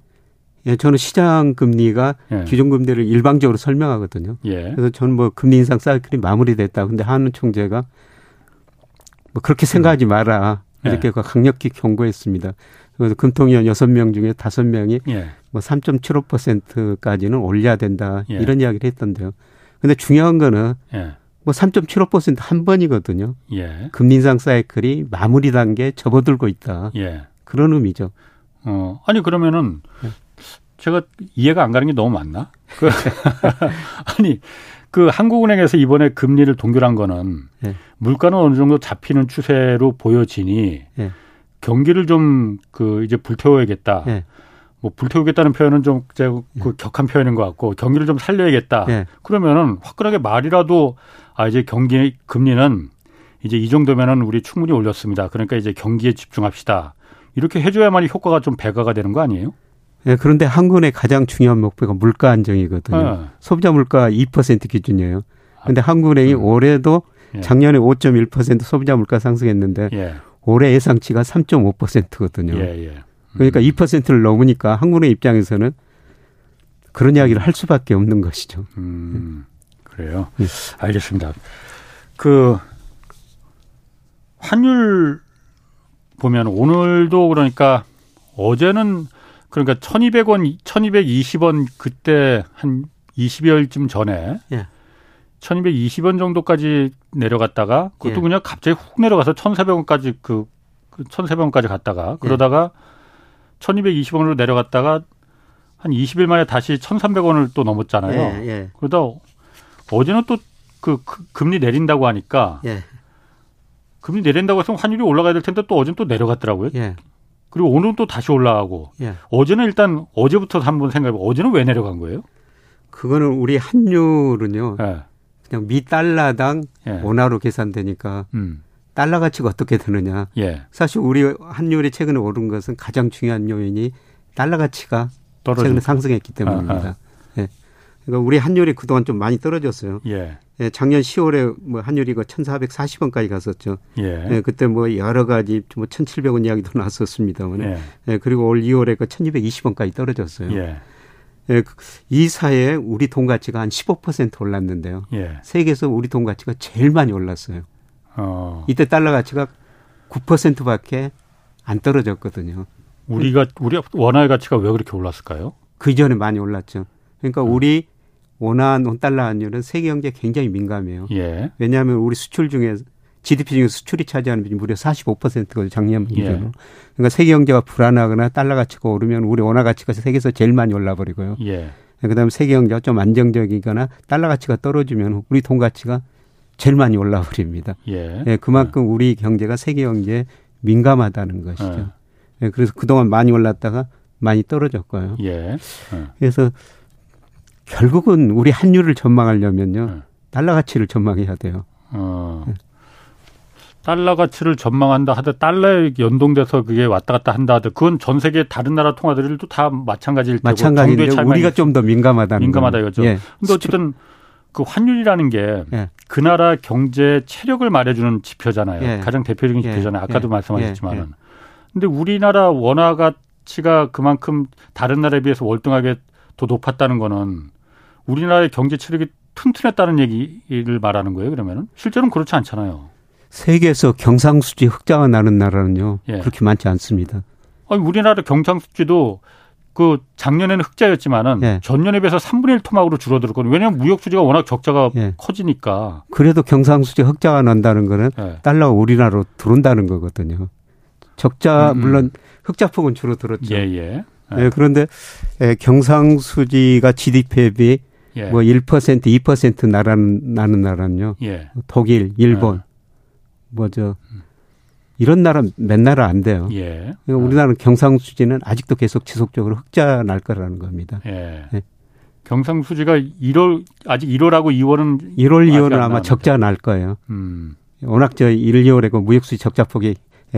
예, 저는 시장 금리가 예. 기존 금리를 일방적으로 설명하거든요. 예. 그래서 저는 뭐 금리 인상 사이클이 마무리됐다. 근데 한은 총재가 뭐 그렇게 생각하지 음. 마라. 이렇게 예. 강력히 경고했습니다. 그래서 금통위원 여섯 명 중에 다섯 명이 예. 뭐 3.75%까지는 올려야 된다. 예. 이런 이야기를 했던데요. 근데 중요한 거는 예. 뭐 3.75%한 번이거든요. 예. 금리 인상 사이클이 마무리 단계에 접어들고 있다. 예. 그런 의미죠. 어, 아니 그러면은 제가 이해가 안 가는 게 너무 많나? 그 아니 그 한국은행에서 이번에 금리를 동결한 거는 네. 물가는 어느 정도 잡히는 추세로 보여지니 네. 경기를 좀 그 이제 불태워야겠다. 네. 뭐 불태우겠다는 표현은 좀 제가 그 격한 표현인 것 같고 경기를 좀 살려야겠다. 그러면은 화끈하게 말이라도 아 이제 경기 금리는 이제 이 정도면은 우리 충분히 올렸습니다. 그러니까 이제 경기에 집중합시다. 이렇게 해줘야만이 효과가 좀 배가가 되는 거 아니에요? 네, 그런데 한국의 가장 중요한 목표가 물가 안정이거든요. 네. 소비자 물가 2% 기준이에요. 그런데 한국은행이 음. 올해도 예. 작년에 5.1% 소비자 물가 상승했는데 예. 올해 예상치가 3.5%거든요. 예, 예. 음. 그러니까 2%를 넘으니까 한국은행 입장에서는 그런 이야기를 할 수밖에 없는 것이죠. 음, 그래요. 네. 알겠습니다. 그 환율 보면 오늘도 그러니까 어제는 그러니까 1,200원, 1,220원 그때 한 20여일쯤 전에 예. 1,220원 정도까지 내려갔다가 그것도 예. 그냥 갑자기 훅 내려가서 1,400원까지 그, 그 1,400원까지 갔다가 예. 그러다가 예. 1,220원으로 내려갔다가 한 20일 만에 다시 1,300원을 또 넘었잖아요. 예, 예. 그러다 어제는 또 그 금리 내린다고 하니까 예. 금리 내린다고 해서 환율이 올라가야 될 텐데 또 어제는 또 내려갔더라고요. 예. 그리고 오늘은 또 다시 올라가고 예. 어제는 일단 어제부터 한번 생각해 보 어제는 왜 내려간 거예요? 그거는 우리 환율은요. 예. 그냥 미 달러당 예. 원화로 계산되니까 음. 달러 가치가 어떻게 되느냐. 예. 사실 우리 환율이 최근에 오른 것은 가장 중요한 요인이 달러 가치가 떨어진. 최근에 상승했기 때문입니다. 예. 그러니까 우리 환율이 그동안 좀 많이 떨어졌어요. 예. 예, 작년 10월에 뭐 환율이 그 1,440원까지 갔었죠. 예. 예. 그때 뭐 여러 가지 뭐 1,700원 이야기도 나왔었습니다만. 예. 예. 그리고 올 2월에 그 1,220원까지 떨어졌어요. 예. 예, 그이 사이에 우리 돈 가치가 한 15% 올랐는데요. 예. 세계에서 우리 돈 가치가 제일 많이 올랐어요. 어. 이때 달러 가치가 9%밖에 안 떨어졌거든요. 우리가 우리 원화의 가치가 왜 그렇게 올랐을까요? 그 이전에 많이 올랐죠. 그러니까 음. 우리 원화 원달러 환율은 세계 경제에 굉장히 민감해요. 예. 왜냐하면 우리 수출 중에 GDP 중에 수출이 차지하는 비중이 무려 45%거든요. 작년 기준으로. 예. 그러니까 세계 경제가 불안하거나 달러 가치가 오르면 우리 원화 가치가 세계에서 제일 많이 올라 버리고요. 예. 그다음에 세계 경제가 좀 안정적이거나 달러 가치가 떨어지면 우리 돈 가치가 제일 많이 올라 버립니다. 예. 예 그만큼 예. 우리 경제가 세계 경제에 민감하다는 것이죠. 예. 예 그래서 그동안 많이 올랐다가 많이 떨어졌고요. 예. 그래서 결국은 우리 환율을 전망하려면요. 네. 달러 가치를 전망해야 돼요. 어. 네. 달러 가치를 전망한다 하되 달러에 연동돼서 그게 왔다 갔다 한다 하되 그건 전 세계 다른 나라 통화들도 다 마찬가지일 테고 마찬가지인데 우리가 좀 더 민감하다는 민감하다 이거죠. 예. 근데 어쨌든 그 환율이라는 게그 예. 그 나라 경제 체력을 말해주는 지표잖아요. 예. 가장 대표적인 예. 지표잖아요. 아까도 예. 말씀하셨지만은. 예. 근데 우리나라 원화 가치가 그만큼 다른 나라에 비해서 월등하게 더 높았다는 거는 우리나라의 경제 체력이 튼튼했다는 얘기를 말하는 거예요. 그러면은 실제로는 그렇지 않잖아요. 세계에서 경상수지 흑자가 나는 나라는요 예. 그렇게 많지 않습니다. 아니 우리나라 경상수지도 그 작년에는 흑자였지만은 예. 전년에 비해서 3분의 1 토막으로 줄어들었거든요. 왜냐하면 무역 수지가 워낙 적자가 예. 커지니까. 그래도 경상수지 흑자가 난다는 거는 예. 달러가 우리나라로 들어온다는 거거든요. 적자 음, 음. 물론 흑자폭은 줄어들었죠. 예, 예. 예. 그런데 예, 경상수지가 GDP에 비해 예. 뭐1% 2% 나라는 나는 나라는요. 예. 독일, 일본 뭐저 음. 이런 나라 몇 나라 안 돼요. 예. 그러니까 우리나라는 경상수지는 아직도 계속 지속적으로 흑자 날 거라는 겁니다. 예. 예. 경상수지가 1월 아직 1월하고 2월은 1월 2월은 아마 적자 날 거예요. 음. 워낙 저 1, 2월에 그 무역수지 적자폭이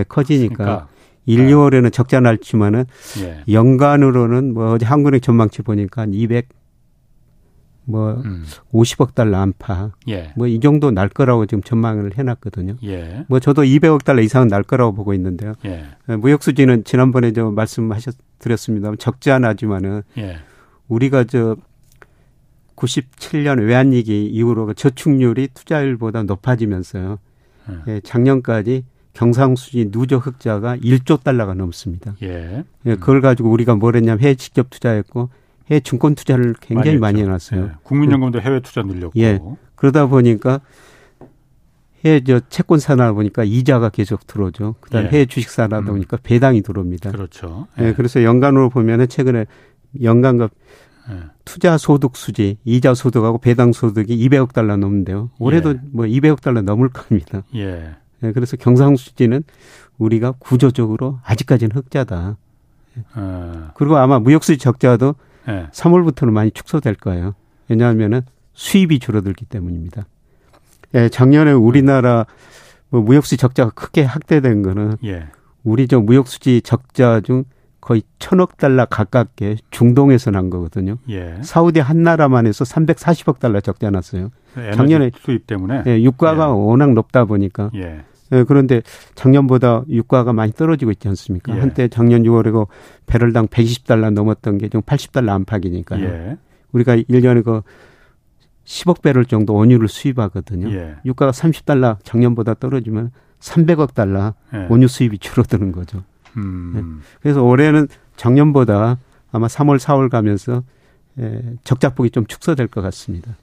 커지니까 그러니까. 1, 2월에는 적자 날지만은 예. 연간으로는 뭐 어제 한국은행 전망치 보니까 200 뭐 음. 50억 달러 안팎 예. 뭐이 정도 날 거라고 지금 전망을 해놨거든요. 예. 뭐 저도 200억 달러 이상은 날 거라고 보고 있는데요. 예. 예. 무역 수지는 지난번에 저 말씀하셨 드렸습니다. 적지 않아지만은 예. 우리가 저 97년 외환위기 이후로 그 저축률이 투자율보다 높아지면서요. 예. 예, 작년까지 경상수지 누적 흑자가 1조 달러가 넘습니다. 예. 예. 그걸 가지고 우리가 뭘 했냐면 해외 직접 투자했고 해외 증권 투자를 굉장히 많이, 많이 해놨어요. 예. 국민연금도 해외 투자 늘렸고. 예. 그러다 보니까 해외 저 채권 사나 보니까 이자가 계속 들어오죠. 그다음 예. 해외 주식 사나다 음. 보니까 배당이 들어옵니다. 그렇죠. 예. 예. 그래서 연간으로 보면은 최근에 연간급 예. 투자 소득 수지, 이자 소득하고 배당 소득이 200억 달러 넘는데요. 올해도 예. 뭐 200억 달러 넘을 겁니다. 예. 예. 그래서 경상 수지는 우리가 구조적으로 아직까지는 흑자다. 어. 그리고 아마 무역수지 적자도 네. 3월부터는 많이 축소될 거예요. 왜냐하면은 수입이 줄어들기 때문입니다. 예, 작년에 우리나라 뭐 무역수지 적자가 크게 확대된 거는 예. 우리 저 무역수지 적자 중 거의 천억 달러 가깝게 중동에서 난 거거든요. 예. 사우디 한 나라만 해서 340억 달러 적자 났어요. 작년에 수입 때문에 예, 유가가 예. 워낙 높다 보니까 예. 예, 그런데 작년보다 유가가 많이 떨어지고 있지 않습니까? 예. 한때 작년 6월에 그 배럴당 120달러 넘었던 게 지금 80달러 안팎이니까요. 예. 우리가 1년에 그 10억 배럴 정도 원유를 수입하거든요. 예. 유가가 30달러 작년보다 떨어지면 300억 달러 예. 원유 수입이 줄어드는 거죠. 음. 예. 그래서 올해는 작년보다 아마 3월, 4월 가면서 예, 적자폭이 좀 축소될 것 같습니다.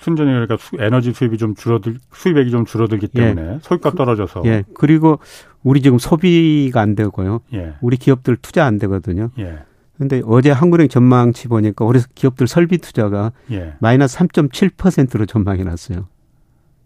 순전히 그러니까 수, 에너지 수입이 좀 줄어들 수입액이 좀 줄어들기 예. 때문에 예. 소비가 떨어져서 예 그리고 우리 지금 소비가 안 되고요. 예. 우리 기업들 투자 안 되거든요. 예. 근데 어제 한국은행 전망치 보니까 올해 기업들 설비 투자가 예. 마이너스 3.7%로 전망해 놨어요.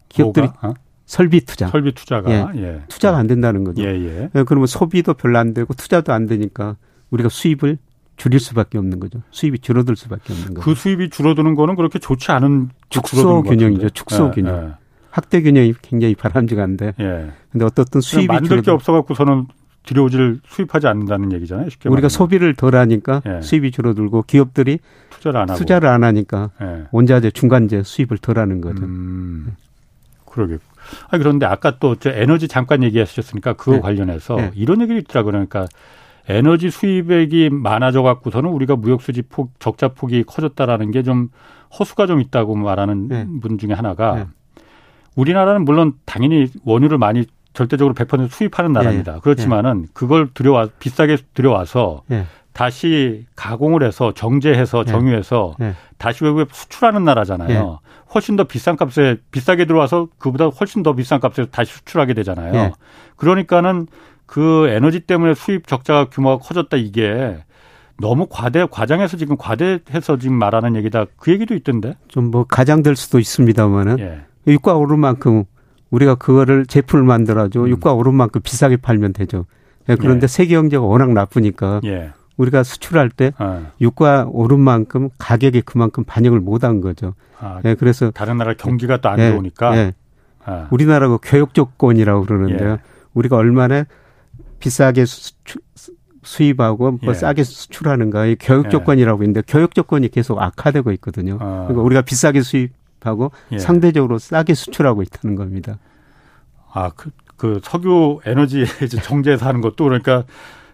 기업들이 어? 설비 투자. 설비 투자가 예. 예. 투자가 안 된다는 거죠. 예, 예. 예 그러면 소비도 별로 안 되고 투자도 안 되니까 우리가 수입을 줄일 수밖에 없는 거죠. 수입이 줄어들 수밖에 없는 거죠. 그 수입이 줄어드는 거는 그렇게 좋지 않은 축소 균형이죠. 축소 예, 균형. 예. 확대 균형이 굉장히 바람직한데. 예. 근데 어떻든 수입이 만들 줄어들... 게 없어 갖고서는 들여오질 수입하지 않는다는 얘기잖아요. 쉽게 우리가 말하면. 소비를 덜 하니까 예. 수입이 줄어들고 기업들이 투자를 안 투자를 안 하니까 예. 원자재 중간재 수입을 덜 하는 거죠. 음, 그러게. 아 그런데 아까 또 저 에너지 잠깐 얘기하셨으니까 그거 네. 관련해서 네. 이런 얘기를 있더라고요. 그러니까 에너지 수입액이 많아져 갖고서는 우리가 무역 수지 폭 적자 폭이 커졌다라는 게 좀 허수가 좀 있다고 말하는 네. 분 중에 하나가 네. 우리나라는 물론 당연히 원유를 많이 절대적으로 100% 수입하는 나라입니다. 네. 그렇지만은 네. 그걸 들여와 비싸게 들여와서 네. 다시 가공을 해서 정제해서 네. 정유해서 다시 외국에 수출하는 나라잖아요. 훨씬 더 비싼 값에 비싸게 들어와서 그보다 훨씬 더 비싼 값에 다시 수출하게 되잖아요. 그러니까는 그 에너지 때문에 수입 적자 규모가 커졌다 이게 너무 과대 과장해서 지금 과대해서 지금 말하는 얘기다 그 얘기도 있던데 좀 뭐 가장될 수도 있습니다만은 예. 유가 오른 만큼 우리가 그거를 제품을 만들어줘 음. 유가 오른 만큼 비싸게 팔면 되죠. 예, 그런데 예. 세계 경제가 워낙 나쁘니까 예. 우리가 수출할 때 어. 유가 오른 만큼 가격이 그만큼 반영을 못 한 거죠. 아, 예, 그래서 다른 나라 경기가 또 안 좋으니까 예. 아. 우리나라가 교육 조건이라고 그러는데요. 예. 우리가 얼마나 비싸게 수출, 수입하고 뭐 예. 싸게 수출하는가 이 교육 예. 조건이라고 있는데 교육 조건이 계속 악화되고 있거든요. 아. 그러니까 우리가 비싸게 수입하고 예. 상대적으로 싸게 수출하고 있다는 겁니다. 아, 그, 그 석유 에너지 정제에서 하는 것도 그러니까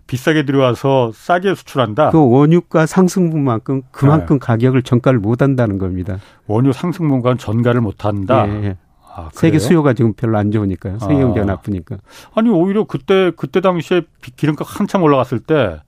비싸게 들여와서 싸게 수출한다. 그 원유가 상승분만큼 그만큼 네. 가격을 전가를 못 한다는 겁니다. 원유 상승분과는 전가를 못 한다. 예, 예. 아, 세계 수요가 지금 별로 안 좋으니까요. 세계 아. 경제가 나쁘니까. 아니 오히려 그때 그때 당시에 기름값 한참 올라갔을 때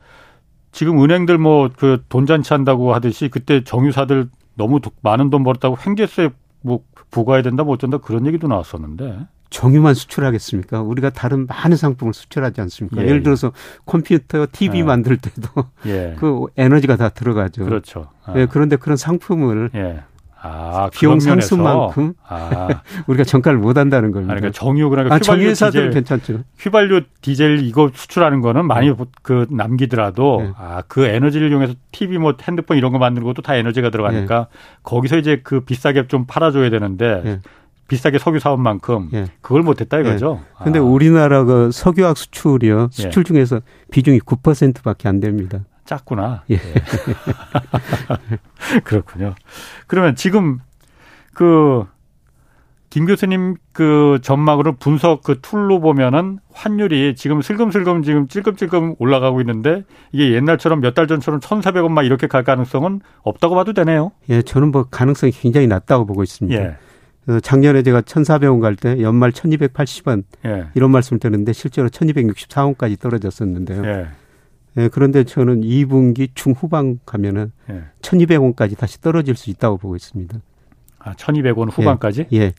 지금 은행들 뭐 그 돈 잔치 한다고 하듯이 그때 정유사들 너무 많은 돈 벌었다고 횡재세 뭐 부과해야 된다 뭐 어쩐다 그런 얘기도 나왔었는데. 정유만 수출하겠습니까? 우리가 다른 많은 상품을 수출하지 않습니까? 예, 를 예. 들어서 컴퓨터, TV 예. 만들 때도 예. 그 에너지가 다 들어가죠. 그렇죠. 아. 예, 그런데 그런 상품을 예. 아, 비용 상승만큼 아. 우리가 전가를 못 한다는 겁니다. 아, 그러니까 정유 그러니까 아, 정유사들은 괜찮죠. 휘발유 디젤 이거 수출하는 거는 많이 네. 그 남기더라도 네. 아그 에너지를 이용해서 TV 뭐 핸드폰 이런 거 만드는 것도 다 에너지가 들어가니까 네. 거기서 이제 그 비싸게 좀 팔아줘야 되는데 네. 비싸게 석유 사업만큼 예. 그걸 못했다 이거죠. 그런데 아. 우리나라 그 석유화학 수출이요 수출 중에서 비중이 9%밖에 안 됩니다. 작구나. 예. 예. 그렇군요. 그러면 지금 그 김 교수님 그 전망으로 분석 그 tool로 보면은 환율이 지금 슬금슬금 지금 찔끔찔끔 올라가고 있는데 이게 옛날처럼 몇 달 전처럼 1,400원 막 이렇게 갈 가능성은 없다고 봐도 되네요. 예, 저는 뭐 가능성이 굉장히 낮다고 보고 있습니다. 예. 그 작년에 제가 1,400원 갈 때 연말 1,280원 예. 이런 말씀을 드렸는데 실제로 1,264원까지 떨어졌었는데요. 예. 예, 그런데 저는 2분기 중후반 가면은 예. 1,200원까지 다시 떨어질 수 있다고 보고 있습니다. 아, 1,200원 후반까지? 예. 예.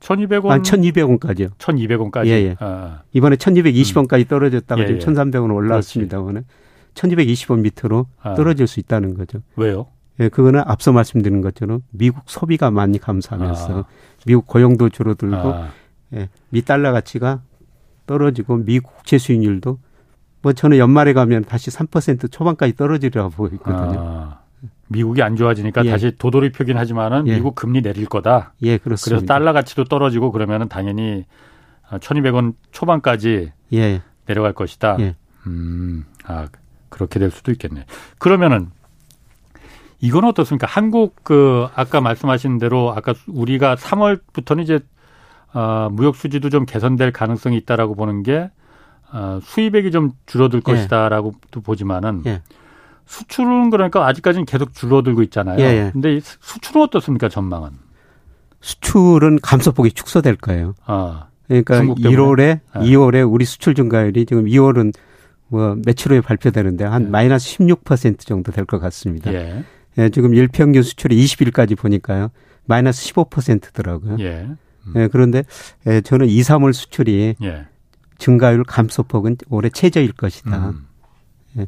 1,200원? 아, 1,200원까지요. 1,200원까지? 예, 예. 아. 이번에 1,220원까지 음. 떨어졌다가 예, 지금 1,300원 예. 올라왔습니다만은 1,220원 밑으로 아. 떨어질 수 있다는 거죠. 왜요? 예, 그거는 앞서 말씀드린 것처럼 미국 소비가 많이 감소하면서 아. 미국 고용도 줄어들고 아. 예, 미 달러 가치가 떨어지고 미국 국채 수익률도 뭐 저는 연말에 가면 다시 3% 초반까지 떨어지리라고 보고 있거든요. 아, 미국이 안 좋아지니까 예. 다시 도돌이 표긴 하지만은 예. 미국 금리 내릴 거다. 예, 그렇습니다. 그래서 달러 가치도 떨어지고 그러면은 당연히 1,200원 초반까지 예. 내려갈 것이다. 예. 음, 아, 그렇게 될 수도 있겠네. 그러면은 이건 어떻습니까? 한국 그 아까 말씀하신 대로 아까 우리가 3월부터는 이제 어, 무역 수지도 좀 개선될 가능성이 있다라고 보는 게 어, 수입액이 좀 줄어들 예. 것이다라고 도 보지만은 예. 수출은 그러니까 아직까지는 계속 줄어들고 있잖아요. 예, 예. 근데 수출은 어떻습니까 전망은? 수출은 감소폭이 축소될 거예요. 아, 그러니까 1월에 예. 2월에 우리 수출 증가율이 지금 2월은 뭐 며칠 후에 발표되는데 한 예. 마이너스 16% 정도 될 것 같습니다. 예. 예, 지금 일평균 수출이 20일까지 보니까요. 마이너스 15%더라고요. 예. 음. 예, 그런데 예, 저는 2, 3월 수출이 예. 증가율 감소폭은 올해 최저일 것이다. 음. 예.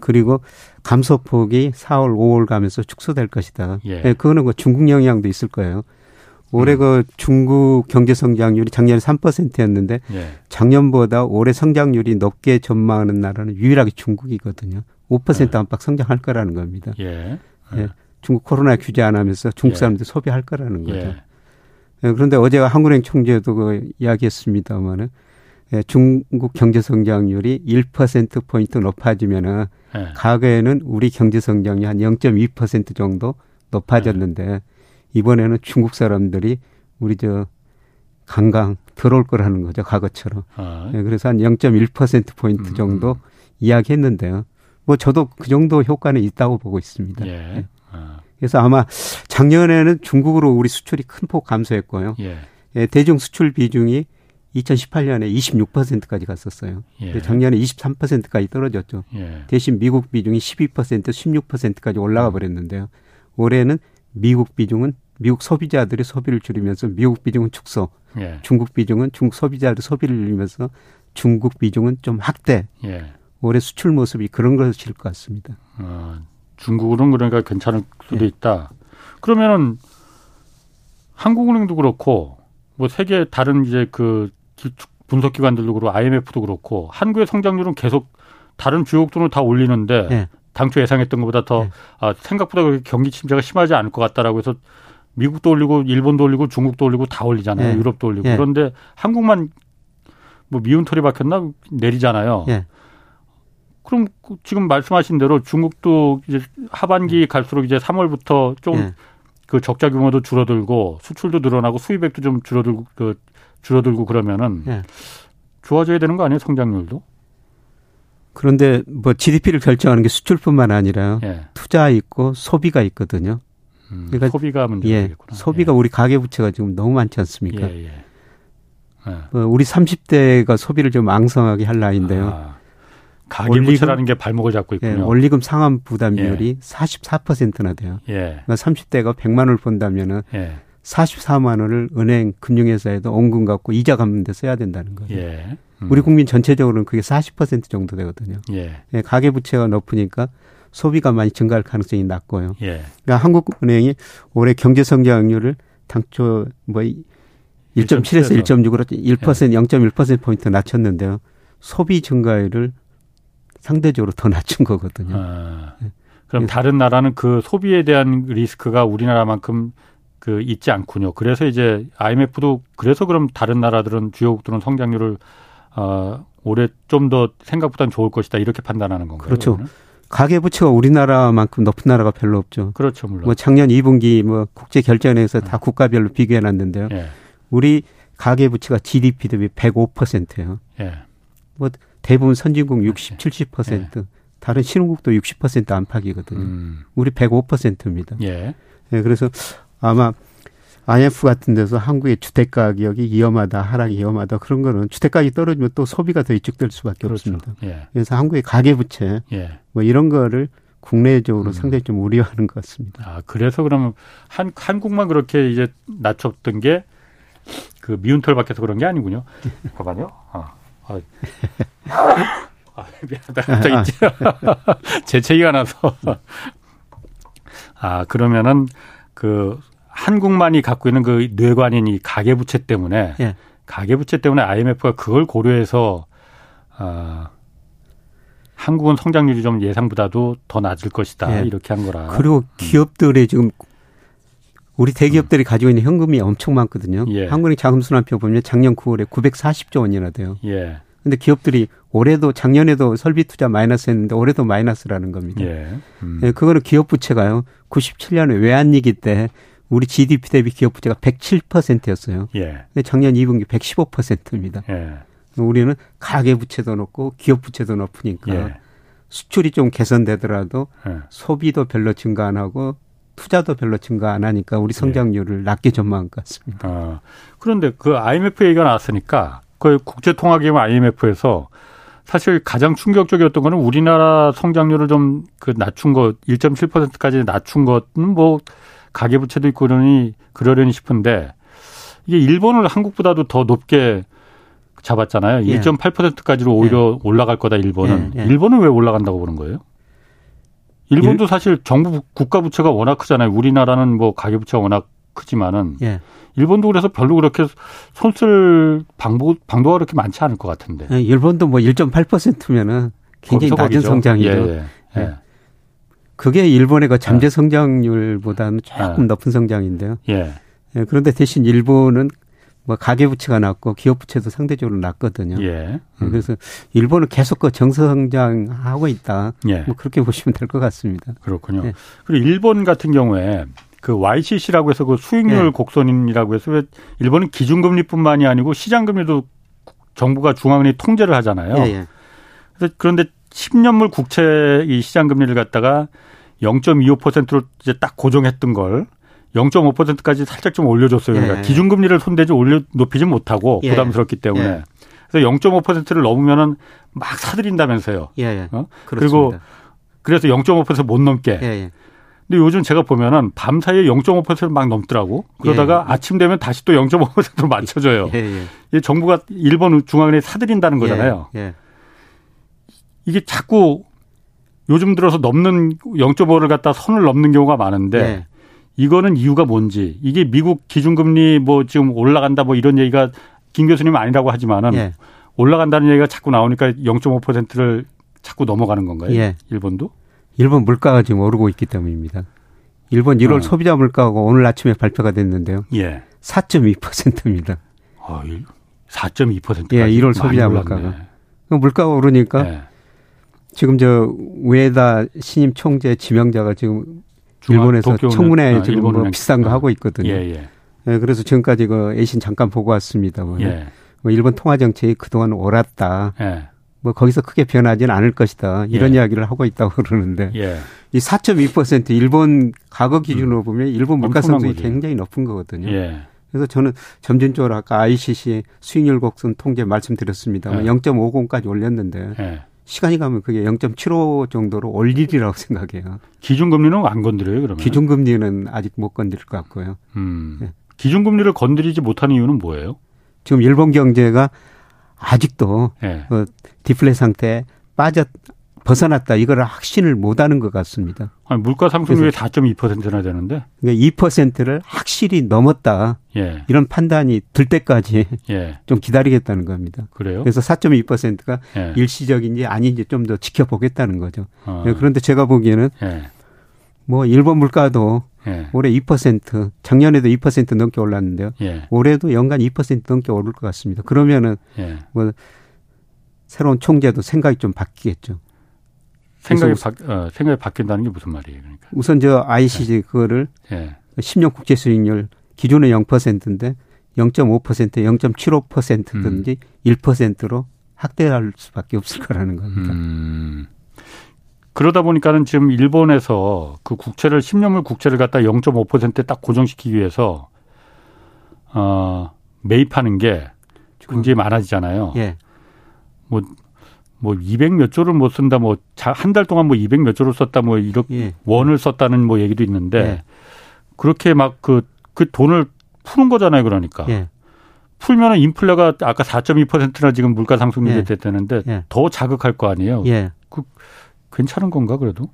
그리고 감소폭이 4월, 5월 가면서 축소될 것이다. 예. 예 그거는 그 중국 영향도 있을 거예요. 올해 음. 그 중국 경제 성장률이 작년에 3%였는데 예. 작년보다 올해 성장률이 높게 전망하는 나라는 유일하게 중국이거든요. 5% 예. 안팎 성장할 거라는 겁니다. 예. 예. 중국 코로나 규제 안 하면서 중국 예. 사람들 소비할 거라는 거죠. 예. 그런데 어제가 한국은행 총재도 그 이야기했습니다마는 예, 중국 경제 성장률이 1% 포인트 높아지면은 네. 과거에는 우리 경제 성장이 한 0.2% 정도 높아졌는데 네. 이번에는 중국 사람들이 우리 저 강강 들어올 거라는 거죠 과거처럼. 아. 네, 그래서 한 0.1% 포인트 음. 정도 음. 이야기했는데요. 뭐 저도 그 정도 효과는 있다고 보고 있습니다. 예. 네. 아. 그래서 아마 작년에는 중국으로 우리 수출이 큰 폭 감소했고요. 예. 예, 대중 수출 비중이 2018년에 26%까지 갔었어요. 예. 작년에 23%까지 떨어졌죠. 예. 대신 미국 비중이 12% 16%까지 올라가 버렸는데요. 올해는 미국 비중은 미국 소비자들의 소비를 줄이면서 미국 비중은 축소, 예. 중국 비중은 중국 소비자들의 소비를 줄이면서 중국 비중은 좀 확대. 예. 올해 수출 모습이 그런 것일 것 같습니다. 어, 중국은 그러니까 괜찮을 수도 예. 있다. 그러면은 한국은행도 그렇고 뭐 세계 다른 이제 그 분석 기관들도 그렇고 IMF도 그렇고 한국의 성장률은 계속 다른 주요 국들은 다 올리는데 네. 당초 예상했던 것보다 더 네. 아, 생각보다 그렇게 경기 침체가 심하지 않을 것 같다라고 해서 미국도 올리고 일본도 올리고 중국도 올리고 다 올리잖아요. 네. 유럽도 올리고 네. 그런데 한국만 뭐 미운 털이 박혔나 내리잖아요. 네. 그럼 그 지금 말씀하신 대로 중국도 이제 하반기 네. 갈수록 이제 3월부터 좀그 네. 적자 규모도 줄어들고 수출도 늘어나고 수입액도 좀 줄어들고 그 줄어들고 그러면은 예. 좋아져야 되는 거 아니에요 성장률도? 그런데 뭐 GDP를 결정하는 게 수출뿐만 아니라 예. 투자 있고 소비가 있거든요. 음, 그러니까 소비가 문제겠구나. 예, 소비가 예. 우리 가계 부채가 지금 너무 많지 않습니까? 예, 예. 어, 우리 30대가 소비를 좀 앙성하게 할 나이인데요. 아, 가계 부채라는 게 발목을 잡고 있군요. 예, 원리금 상환 부담 비율이 예. 44%나 돼요. 예. 그러니까 30대가 100만 원을 본다면은 예. 44만 원을 은행 금융회사에도 원금 갖고 이자 갚는 데 써야 된다는 거예요. 예. 음. 우리 국민 전체적으로는 그게 40% 정도 되거든요. 예. 예, 가계 부채가 높으니까 소비가 많이 증가할 가능성이 낮고요. 예. 그러니까 한국은행이 올해 경제 성장률을 당초 뭐 1.7에서 1.6으로 1% 예. 0.1% 포인트 낮췄는데요. 소비 증가율을 상대적으로 더 낮춘 거거든요. 아, 예. 그럼 다른 나라는 그 소비에 대한 리스크가 우리나라만큼 그 있지 않군요. 그래서 이제 IMF도 그래서 그럼 다른 나라들은 주요국들은 성장률을 어 올해 좀 더 생각보다는 좋을 것이다 이렇게 판단하는 건가요? 그렇죠. 그러면? 가계 부채가 우리나라만큼 높은 나라가 별로 없죠. 그렇죠, 물론. 뭐 작년 2분기 뭐 국제 결제원에서 다 네. 국가별로 비교해 놨는데요. 예. 우리 가계 부채가 GDP 대비 105%예요. 예. 뭐 대부분 선진국 60, 70%, 예. 다른 신흥국도 60% 안팎이거든요. 음. 우리 105%입니다. 예. 예. 그래서 아마 IF 같은 데서 한국의 주택 가격이 위험하다, 하락이 위험하다 그런 거는 주택 가격이 떨어지면 또 소비가 더 위축될 수밖에 그렇죠. 없습니다. 예. 그래서 한국의 가계 부채 예. 뭐 이런 거를 국내적으로 음. 상당히 좀 우려하는 것 같습니다. 아 그래서 그러면 한 한국만 그렇게 이제 낮췄던 게 그 미운 털 밖에서 그런 게 아니군요. 봐봐요. 아, 아. 아 미안하다. 갑자기 재채기가 나서. 아 그러면은 그 한국만이 갖고 있는 그 뇌관인 이 가계부채 때문에 예. 가계부채 때문에 IMF가 그걸 고려해서 아 한국은 성장률이 좀 예상보다도 더 낮을 것이다 예. 이렇게 한 거라. 그리고 음. 기업들의 지금 우리 대기업들이 음. 가지고 있는 현금이 엄청 많거든요. 예. 한국은행 자금순환표 보면 작년 9월에 940조 원이나 돼요. 예. 근데 기업들이 올해도 작년에도 설비 투자 마이너스 했는데 올해도 마이너스라는 겁니다. 예. 음. 예, 그거는 기업 부채가요. 97년에 외환위기 때 우리 GDP 대비 기업 부채가 107%였어요. 예. 근데 작년 2분기 115%입니다. 예. 우리는 가계 부채도 높고 기업 부채도 높으니까 예. 수출이 좀 개선되더라도 예. 소비도 별로 증가 안 하고 투자도 별로 증가 안 하니까 우리 예. 성장률을 낮게 전망한 것 같습니다. 아, 그런데 그 IMF 얘기가 나왔으니까 그 국제통화기금 IMF에서 사실 가장 충격적이었던 거는 우리나라 성장률을 좀 그 낮춘 것 1.7%까지 낮춘 것은 뭐 가계부채도 있고 그러니 그러려니 싶은데 이게 일본을 한국보다도 더 높게 잡았잖아요. 예. 1.8%까지로 오히려 예. 올라갈 거다 일본은. 예. 예. 일본은 왜 올라간다고 보는 거예요? 일본도 일... 사실 정부 국가 부채가 워낙 크잖아요. 우리나라는 뭐 가계 부채가 워낙 크지만은 예. 일본도 그래서 별로 그렇게 손쓸 방도 방도가 그렇게 많지 않을 것 같은데. 예, 일본도 뭐 1.8%면은 굉장히 낮은. 성장이죠. 예, 예. 예. 그게 일본의 그 잠재 아. 성장률보다는 조금 아. 높은 성장인데요. 예. 예. 그런데 대신 일본은 뭐 가계 부채가 낮고 기업 부채도 상대적으로 낮거든요. 예. 예 음. 그래서 일본은 계속 그 정성장하고 있다. 예. 뭐 그렇게 보시면 될 것 같습니다. 그렇군요. 예. 그리고 일본 같은 경우에 그 YCC라고 해서 그 수익률 예. 곡선이라고 해서 일본은 기준금리뿐만이 아니고 시장금리도 정부가 중앙은행이 통제를 하잖아요. 예, 예. 그래서 그런데 10년물 국채 이 시장금리를 갖다가 0.25%로 이제 딱 고정했던 걸 0.5%까지 살짝 좀 올려줬어요. 그러니까 예. 기준금리를 손대지 올려 높이지 못하고 예. 부담스럽기 때문에. 예. 그래서 0.5%를 넘으면은 막 사들인다면서요. 예. 예. 어? 그리고 그래서 0.5%못 넘게. 예, 예. 근데 요즘 제가 보면은 밤 사이에 0.5%를 막 넘더라고. 그러다가 예. 아침 되면 다시 또 0.5%로 맞춰줘요. 예, 예. 정부가 일본 중앙은행에 사들인다는 거잖아요. 예. 이게 자꾸 요즘 들어서 넘는 0.5를 갖다 선을 넘는 경우가 많은데 네. 이거는 이유가 뭔지 이게 미국 기준금리 뭐 지금 올라간다 뭐 이런 얘기가 김 교수님은 아니라고 하지만은 네. 올라간다는 얘기가 자꾸 나오니까 0.5%를 자꾸 넘어가는 건가요? 예. 일본도? 일본 물가가 지금 오르고 있기 때문입니다. 일본 1월 어. 소비자 물가가 오늘 아침에 발표가 됐는데요. 예. 4.2%입니다. 어, 4.2%. 예, 1월 소비자 물가가. 물가가 오르니까 예. 지금 저 우에다 신임 총재 지명자가 지금 일본에서 청문회 아, 지금 뭐 비싼 거 하고 있거든요. 예, 예. 예, 그래서 지금까지 그 애신 잠깐 보고 왔습니다. 뭐. 예. 뭐 일본 통화 정책이 그동안 옳았다. 예. 뭐 거기서 크게 변하지는 않을 것이다. 이런 예. 이야기를 하고 있다고 그러는데 예. 이4.2% 일본 과거 기준으로 음. 보면 일본 물가 상승이 굉장히 높은 거거든요. 예. 그래서 저는 점진적으로 아까 ICC 수익률 곡선 통계 말씀드렸습니다. 예. 0.50까지 올렸는데 예. 시간이 가면 그게 0.75 정도로 올리리라고 생각해요. 기준금리는 안 건드려요, 그러면? 기준금리는 아직 못 건드릴 것 같고요. 음. 네. 기준금리를 건드리지 못하는 이유는 뭐예요? 지금 일본 경제가 아직도 네. 어, 디플레 상태에 빠졌 벗어났다 이거를 확신을 못하는 것 같습니다. 아니, 물가 상승률이 4.2%나 되는데 그러니까 2%를 확실히 넘었다 예. 이런 판단이 들 때까지 예. 좀 기다리겠다는 겁니다. 그래요? 그래서 4.2%가 예. 일시적인지 아닌지 좀 더 지켜보겠다는 거죠. 어. 그런데 제가 보기에는 예. 뭐 일본 물가도 예. 올해 2% 작년에도 2% 넘게 올랐는데요. 예. 올해도 연간 2% 넘게 오를 것 같습니다. 그러면은 뭐 새로운 총재도 생각이 좀 바뀌겠죠. 생각이 바, 어, 생각이 바뀐다는 게 무슨 말이에요? 그러니까. 우선 저 ICG 네. 그거를 네. 10년 국제 수익률 기존의 0%인데 0.5% 0.75%든지 음. 1%로 확대할 수밖에 없을 거라는 겁니다. 음. 그러다 보니까는 지금 일본에서 그 국채를 10년물 국채를 갖다 0.5%에 딱 고정시키기 위해서 어 매입하는 게 굉장히 많아지잖아요. 예. 뭐 뭐 200몇 조를 못 쓴다 뭐 한 달 동안 뭐 200몇 조를 썼다 뭐 이렇게 예. 원을 썼다는 뭐 얘기도 있는데 예. 그렇게 막 그그 그 돈을 푸는 거잖아요 그러니까 예. 풀면은 인플레가 아까 4.2%나 지금 물가 상승률이 예. 됐다는데 예. 더 자극할 거 아니에요. 예. 그 괜찮은 건가 그래도?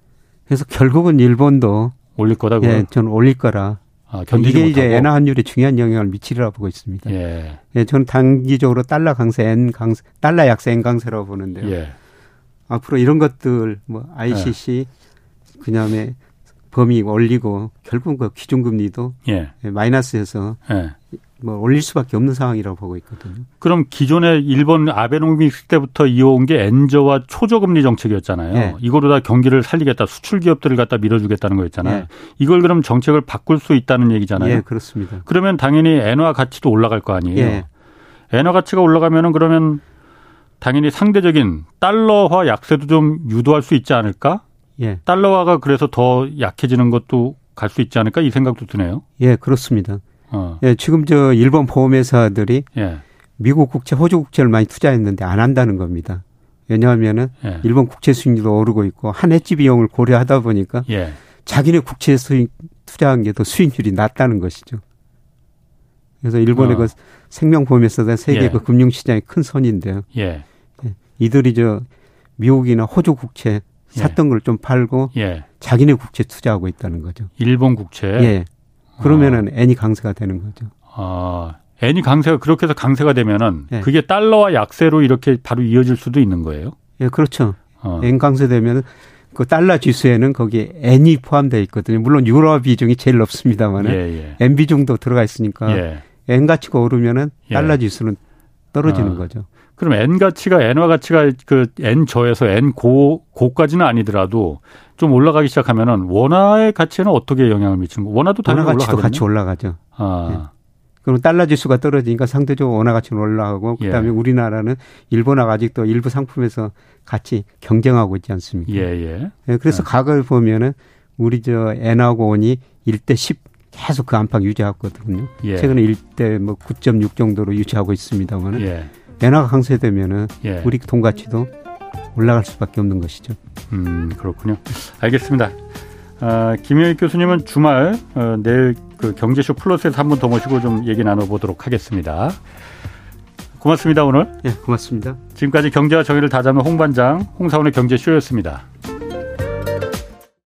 그래서 결국은 일본도 올릴 거다. 예, 저는 올릴 거라 아, 견디지 이게 못하고. 이제 엔화 환율에 중요한 영향을 미치리라 보고 있습니다. 예. 예, 저는 단기적으로 달러 강세, 엔 강세, 달러 약세, 엔 강세라고 보는데요. 예. 앞으로 이런 것들 뭐 YCC 예. 그다음에 범위 올리고 결국 그 기준금리도 예. 예 마이너스에서 예. 뭐 올릴 수밖에 없는 상황이라고 보고 있거든요. 그럼 기존에 일본 아베노믹스 때부터 이어온 게 엔저와 초저금리 정책이었잖아요. 네. 이거로 다 경기를 살리겠다, 수출 기업들을 갖다 밀어주겠다는 거였잖아요. 네. 이걸 그럼 정책을 바꿀 수 있다는 얘기잖아요. 네, 그렇습니다. 그러면 당연히 엔화 가치도 올라갈 거 아니에요. 네. 엔화 가치가 올라가면은 그러면 당연히 상대적인 달러화 약세도 좀 유도할 수 있지 않을까? 예. 달러화가 그래서 더 약해지는 것도 갈 수 있지 않을까 이 생각도 드네요. 예, 그렇습니다. 어. 예, 지금 저 일본 보험회사들이 예. 미국 국채, 호주 국채를 많이 투자했는데 안 한다는 겁니다. 왜냐하면은 예. 일본 국채 수익률도 오르고 있고 한 해지 비용을 고려하다 보니까 예. 자기네 국채 수익 투자한 게 더 수익률이 낮다는 것이죠. 그래서 일본의 어. 그 생명보험에서도 세계 예. 그 금융시장의 큰 손인데요. 예. 예. 이들이 저 미국이나 호주 국채 샀던 걸 좀 팔고 자기네 국채 투자하고 있다는 거죠. 일본 국채. 예. 그러면은 어. N이 강세가 되는 거죠. 아, N이 강세가 그렇게 해서 강세가 되면은 네. 그게 달러와 약세로 이렇게 바로 이어질 수도 있는 거예요. 예, 그렇죠. 어. N 강세되면 그 달러 지수에는 거기에 N이 포함되어 있거든요. 물론 유로 비중이 제일 높습니다만 예, 예. N 비중도 들어가 있으니까 예. N 가치가 오르면은 예. 달러 지수는 떨어지는 어. 거죠. 그럼 N 가치가 N화 가치가 그 N 저에서 N 고 고까지는 아니더라도 좀 올라가기 시작하면은 원화의 가치에는 어떻게 영향을 미치는 거? 원화도 당연히 원화 가치도 같이 올라가죠. 아. 예. 그럼 달러 지수가 떨어지니까 상대적으로 원화 가치는 올라가고 그다음에 예. 우리나라는 일본하고 아직도 일부 상품에서 같이 경쟁하고 있지 않습니까? 예, 예. 예 그래서 예. 과거를 보면은 우리 저 N하고 원이 1대 10 계속 그 안팎 유지하거든요. 예. 최근에 1대 뭐 9.6 정도로 유지하고 있습니다만은 예. 엔화가 강세되면은 예. 우리 돈 가치도 올라갈 수밖에 없는 것이죠. 음 그렇군요. 알겠습니다. 아, 김효익 교수님은 주말 어, 내일 그 경제쇼 플러스에서 한 번 더 모시고 좀 얘기 나눠보도록 하겠습니다. 고맙습니다 오늘. 예, 고맙습니다. 지금까지 경제와 정의를 다잡는 홍반장 홍사원의 경제쇼였습니다.